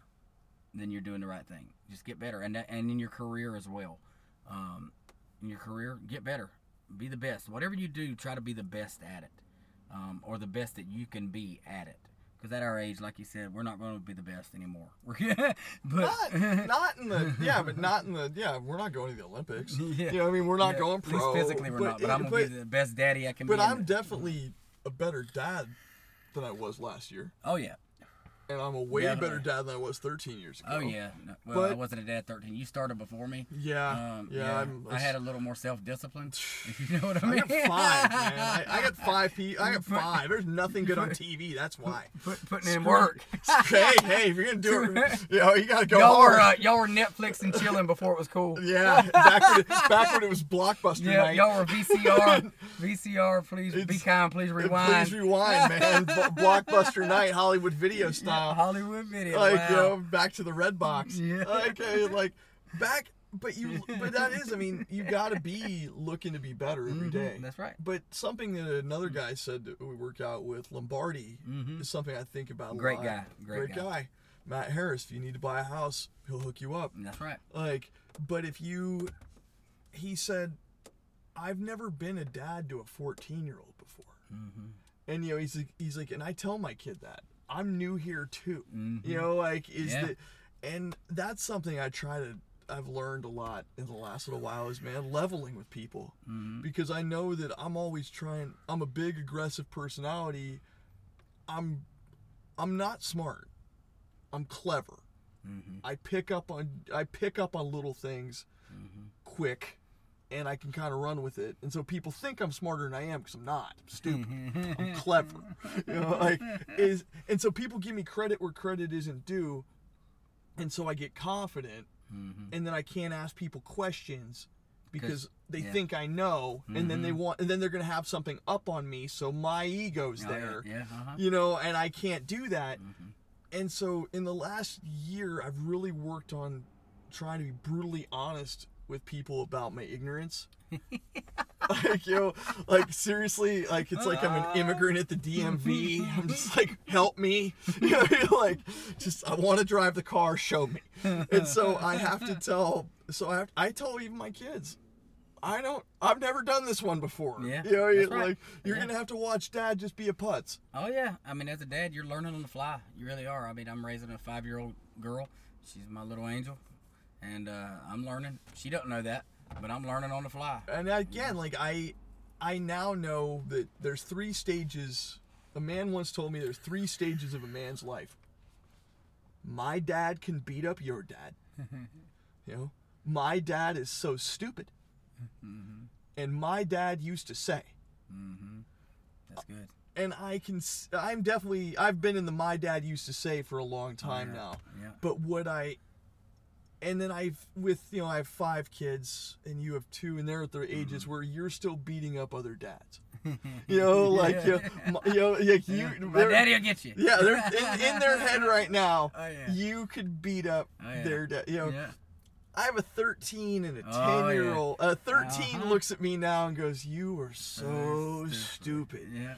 D: Then you're doing the right thing. Just get better, and that, and in your career as well. Um, in your career, get better. Be the best. Whatever you do, try to be the best at it, um, or the best that you can be at it. Because at our age, like you said, we're not going to be the best anymore. but
A: Not, not in the yeah, but not in the yeah. We're not going to the Olympics.
D: Yeah.
A: You know, I mean, we're not
D: Yeah,
A: going
D: at
A: pro.
D: least physically, we're not. But I'm gonna
A: but,
D: be the best daddy I can
A: but
D: be. But
A: I'm
D: it.
A: definitely a better dad than I was last year.
D: Oh yeah,
A: and I'm a way better dad than I was 13 years ago.
D: Oh yeah. No, well, I wasn't a dad 13. You started before me.
A: Yeah,
D: Um,
A: yeah. I'm,
D: I had a little more self-discipline. If you know what I
A: I
D: mean.
A: got five, man. I, I got five. P- I got five. There's nothing good on TV. That's why.
D: Put, putting in work.
A: hey, hey, if you're gonna do it, you know, you gotta go
D: Y'all
A: hard.
D: were uh, y'all were Netflix and chilling before it was cool.
A: yeah, back when, it, back when it was blockbuster
D: Yeah,
A: night.
D: y'all were VCR. VCR, please be kind. Please rewind.
A: Please rewind, man. B- blockbuster night, Hollywood video
D: Yeah,
A: style.
D: Hollywood video.
A: like
D: wow.
A: you know, back to the red box.
D: Yeah.
A: Like, uh, like back, but you, but that is, I mean, you gotta be looking to be better every
D: Mhm,
A: day.
D: That's right.
A: But something that another guy said that we work out with Lombardi
D: Mhm.
A: is something I think about. a
D: Great guy. Great, guy.
A: guy. Matt Harris. If you need to buy a house, he'll hook you up.
D: That's right.
A: Like, but if you, he said, I've never been a dad to a 14 year old before.
D: Mm-hmm.
A: And you know, he's like, he's like, and I tell my kid that I'm new here too.
D: Mhm.
A: You know, like is
D: Yeah.
A: the, and that's something I try to. I've learned a lot in the last little while is man leveling with people
D: Mhm.
A: because I know that I'm always trying. I'm a big aggressive personality. I'm, I'm not smart. I'm clever.
D: Mhm.
A: I pick up on I pick up on little things
D: Mhm.
A: quick and I can kind of run with it. And so people think I'm smarter than I am because I'm not. I'm stupid. I'm clever. You know, like is and so people give me credit where credit isn't due. And so I get confident
D: Mhm.
A: and then I can't ask people questions because they
D: yeah.
A: think I know and then they want and then they're going to have something up on me so my ego's
D: Oh,
A: there.
D: Yeah. Uh-huh.
A: You know, and I can't do that.
D: Mhm.
A: And so in the last year, I've really worked on trying to be brutally honest with people about my ignorance. like, yo, like seriously, like it's like I'm an immigrant at the DMV. I'm just like, help me. You know, like, just I want to drive the car, show me. And so I have to tell. So I have, I tell even my kids. I don't. I've never done this one before.
D: Yeah,
A: You know,
D: that's right.
A: like you're
D: Yeah.
A: gonna have to watch Dad just be a putz.
D: Oh yeah. I mean, as a dad, you're learning on the fly. You really are. I mean, I'm raising a five-year-old girl. She's my little angel, and uh, I'm learning. She don't know that, but I'm learning on the fly.
A: and again like i i now know that there's three stages a man once told me there's three stages of a man's life my dad can beat up your dad you know my dad is so stupid and my dad used to say
D: Mm-hmm. That's good.
A: and i can I'm definitely i've been in the my dad used to say for a long time
D: yeah.
A: now
D: Yeah.
A: but what I and then I've with you know I have five kids and you have two and they're at their ages
D: Mm-hmm.
A: where you're still beating up other dads. You know, like you know, you know, like you.
D: My daddy will get you.
A: Yeah, they're in, in their head right now.
D: Oh, yeah.
A: You could beat up
D: Oh, yeah.
A: their dad. You know,
D: Yeah.
A: I have a 13 and a 10
D: Oh,
A: year old. A 13
D: Uh-huh.
A: looks at me now and goes, "You are so stupid."
D: Yeah.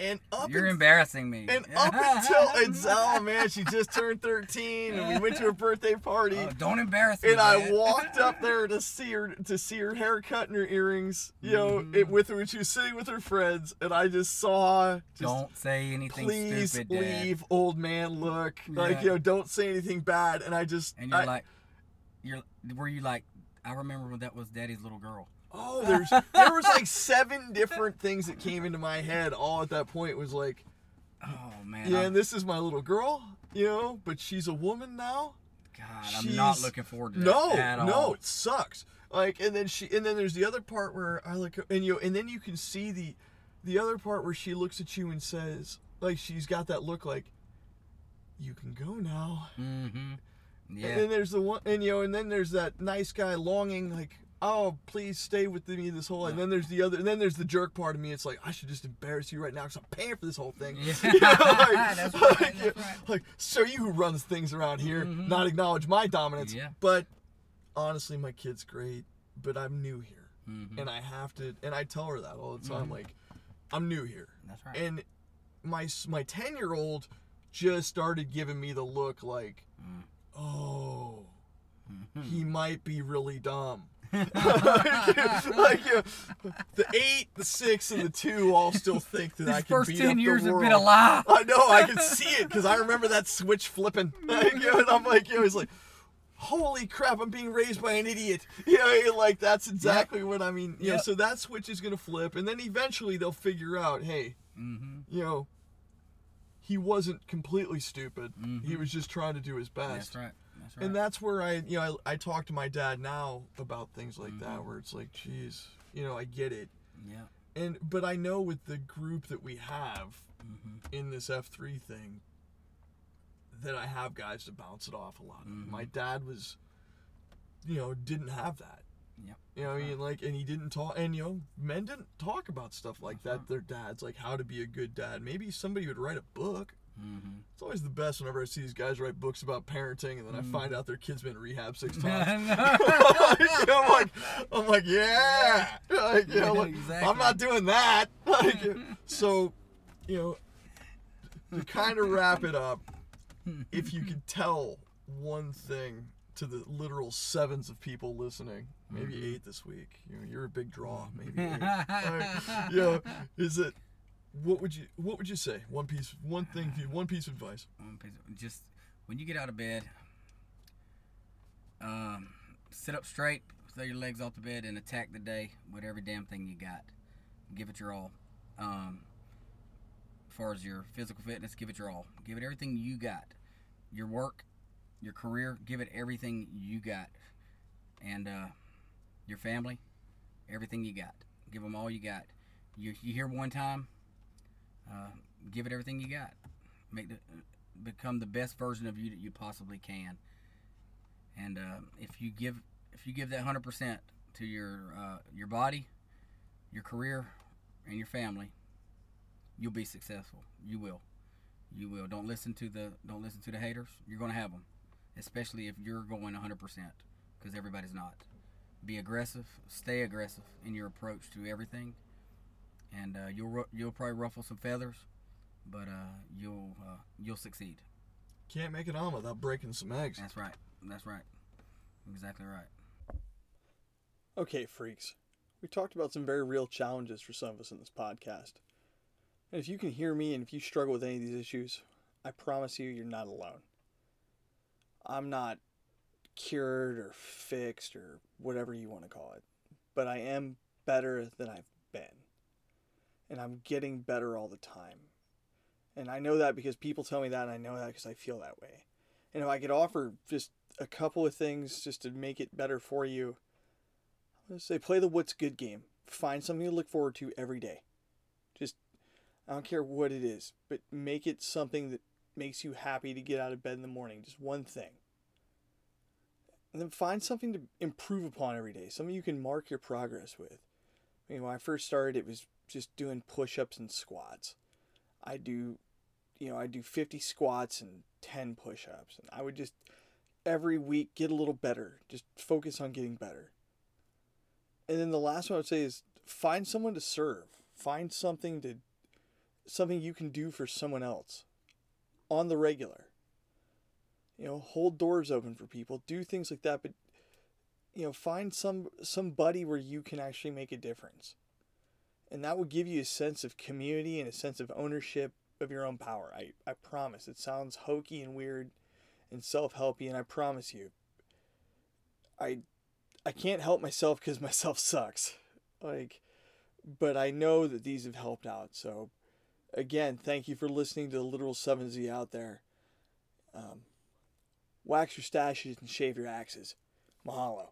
A: And up
D: You're embarrassing me.
A: and up until it's oh man, she just turned 13 and we went to her birthday party.
D: Oh, don't embarrass me.
A: and I
D: man.
A: walked up there to see her to see her haircut and her earrings, you know,
D: Mm-hmm.
A: it, with her when she was sitting with her friends, and I just saw just
D: Don't say anything
A: please
D: stupid, Dad.
A: leave, old man look, like
D: Yeah.
A: you know, don't say anything bad, and I just
D: And you're
A: I-
D: like, you're were you like? I remember when that was Daddy's little girl.
A: Oh, there's there was like seven different things that came into my head all at that point. Was like,
D: Oh man.
A: yeah,
D: I'm,
A: and this is my little girl, you know, but she's a woman now.
D: God, I'm not looking forward to that
A: No,
D: at all.
A: no, it sucks. Like, and then she, and then there's the other part where I look, and you, and then you can see the, the other part where she looks at you and says, like, she's got that look, like, you can go now.
D: Mm-hmm. Yeah.
A: And then there's the one, and you know, and then there's that nice guy longing, like, oh, please stay with me this whole. And then there's the other, and then there's the jerk part of me. It's like I should just embarrass you right now because I'm paying for this whole thing.
D: Yeah.
A: You know, like,
D: That's right,
A: like,
D: that's
A: you-
D: right.
A: like, so you who runs things around here, not acknowledge my dominance.
D: Mm-hmm. Yeah.
A: But honestly, my kid's great, but I'm new here,
D: Mhm.
A: and I have to, and I tell her that all the time, like, I'm new here,
D: That's right.
A: and my my ten year old just started giving me the look like,
D: Mm.
A: oh,
D: Mm-hmm.
A: he might be really dumb. like, you know, the eight, the six, and the two all still think that I
D: These
A: can
D: first
A: beat
D: ten
A: up
D: years
A: the
D: have been a lie.
A: I know, I can see it because I remember that switch flipping. Like, you know, and I'm like, you know, it's like, holy crap, I'm being raised by an idiot. You know, like that's exactly what I mean. You know, so that switch is gonna flip, and then eventually they'll figure out, hey,
D: Mm-hmm.
A: you know,
E: he wasn't completely stupid. He
D: Mhm.
E: was just trying to do his best.
D: That's right. That's right.
E: And that's where I, you know, I, I talk to my dad now about things like that,
D: Mhm.
E: where it's like, geez, you know, I get it.
D: yeah.
E: And but I know with the group that we have
D: hmm
E: in this F three thing, that I have guys to bounce it off a lot.
D: Mhm.
E: My dad was, you know, didn't have that.
D: Yep.
E: You know, he,
D: right.
E: like, and he didn't talk, and you know, men didn't talk about stuff like
D: That's
E: that. Their dads, like how to be a good dad. Maybe somebody would write a book.
D: Hmm
E: It's always the best whenever I see these guys write books about parenting, and then I
D: Mm.
E: find out their kid's been in rehab six times. I'm like, I'm like, yeah, like, you know, like, I'm not doing that. Like, so, you know, to kind of wrap it up, if you could tell one thing to the literal sevens of people listening, maybe
D: Mm-hmm.
E: eight this week, you know, you're a big draw, maybe eight. Like, you know, is it? What would you What would you say? One piece, one thing, one piece of advice.
D: One piece just when you get out of bed, um, sit up straight, throw your legs off the bed, and attack the day with every damn thing you got. Give it your all. Um, as far as your physical fitness, give it your all. Give it everything you got. Your work, your career, give it everything you got, and uh, your family, everything you got. Give them all you got. You you hear one time, uh, give it everything you got. Make the become the best version of you that you possibly can. And uh, if you give if you give that hundred percent to your uh, your body, your career, and your family, you'll be successful. You will. You will. Don't listen to the don't listen to the haters. You're gonna have them, especially if you're going hundred percent, because everybody's not. Be aggressive. Stay aggressive in your approach to everything, and uh, you'll you'll probably ruffle some feathers, but uh, you'll uh, you'll succeed.
E: Can't make it on without breaking some eggs.
D: That's right. That's right. Exactly right.
A: Okay, freaks. We talked about some very real challenges for some of us in this podcast. And if you can hear me and if you struggle with any of these issues, I promise you, you're not alone. I'm not cured or fixed or whatever you want to call it, but I am better than I've been. And I'm getting better all the time. And I know that because people tell me that, and I know that because I feel that way. And if I could offer just a couple of things just to make it better for you, I'm going to say play the what's good game. Find something to look forward to every day. Just I don't care what it is, but make it something that makes you happy to get out of bed in the morning. Just one thing. And then find something to improve upon every day. Something you can mark your progress with. I mean, when I first started, it was just doing push-ups and squats. I do, you know, I do 50 squats and 10 push-ups, and I would just every week get a little better. Just focus on getting better. And then the last one I would say is find someone to serve. Find something to something you can do for someone else on the regular. You know, hold doors open for people, do things like that, but you know, find some somebody where you can actually make a difference. And that will give you a sense of community and a sense of ownership of your own power. I, I promise. It sounds hokey and weird and self-helpy, and I promise you, I I can't help myself because myself sucks. Like, but I know that these have helped out. So, again, thank you for listening to the literal seven Z out there. Um, wax your stashes and shave your axes. Mahalo.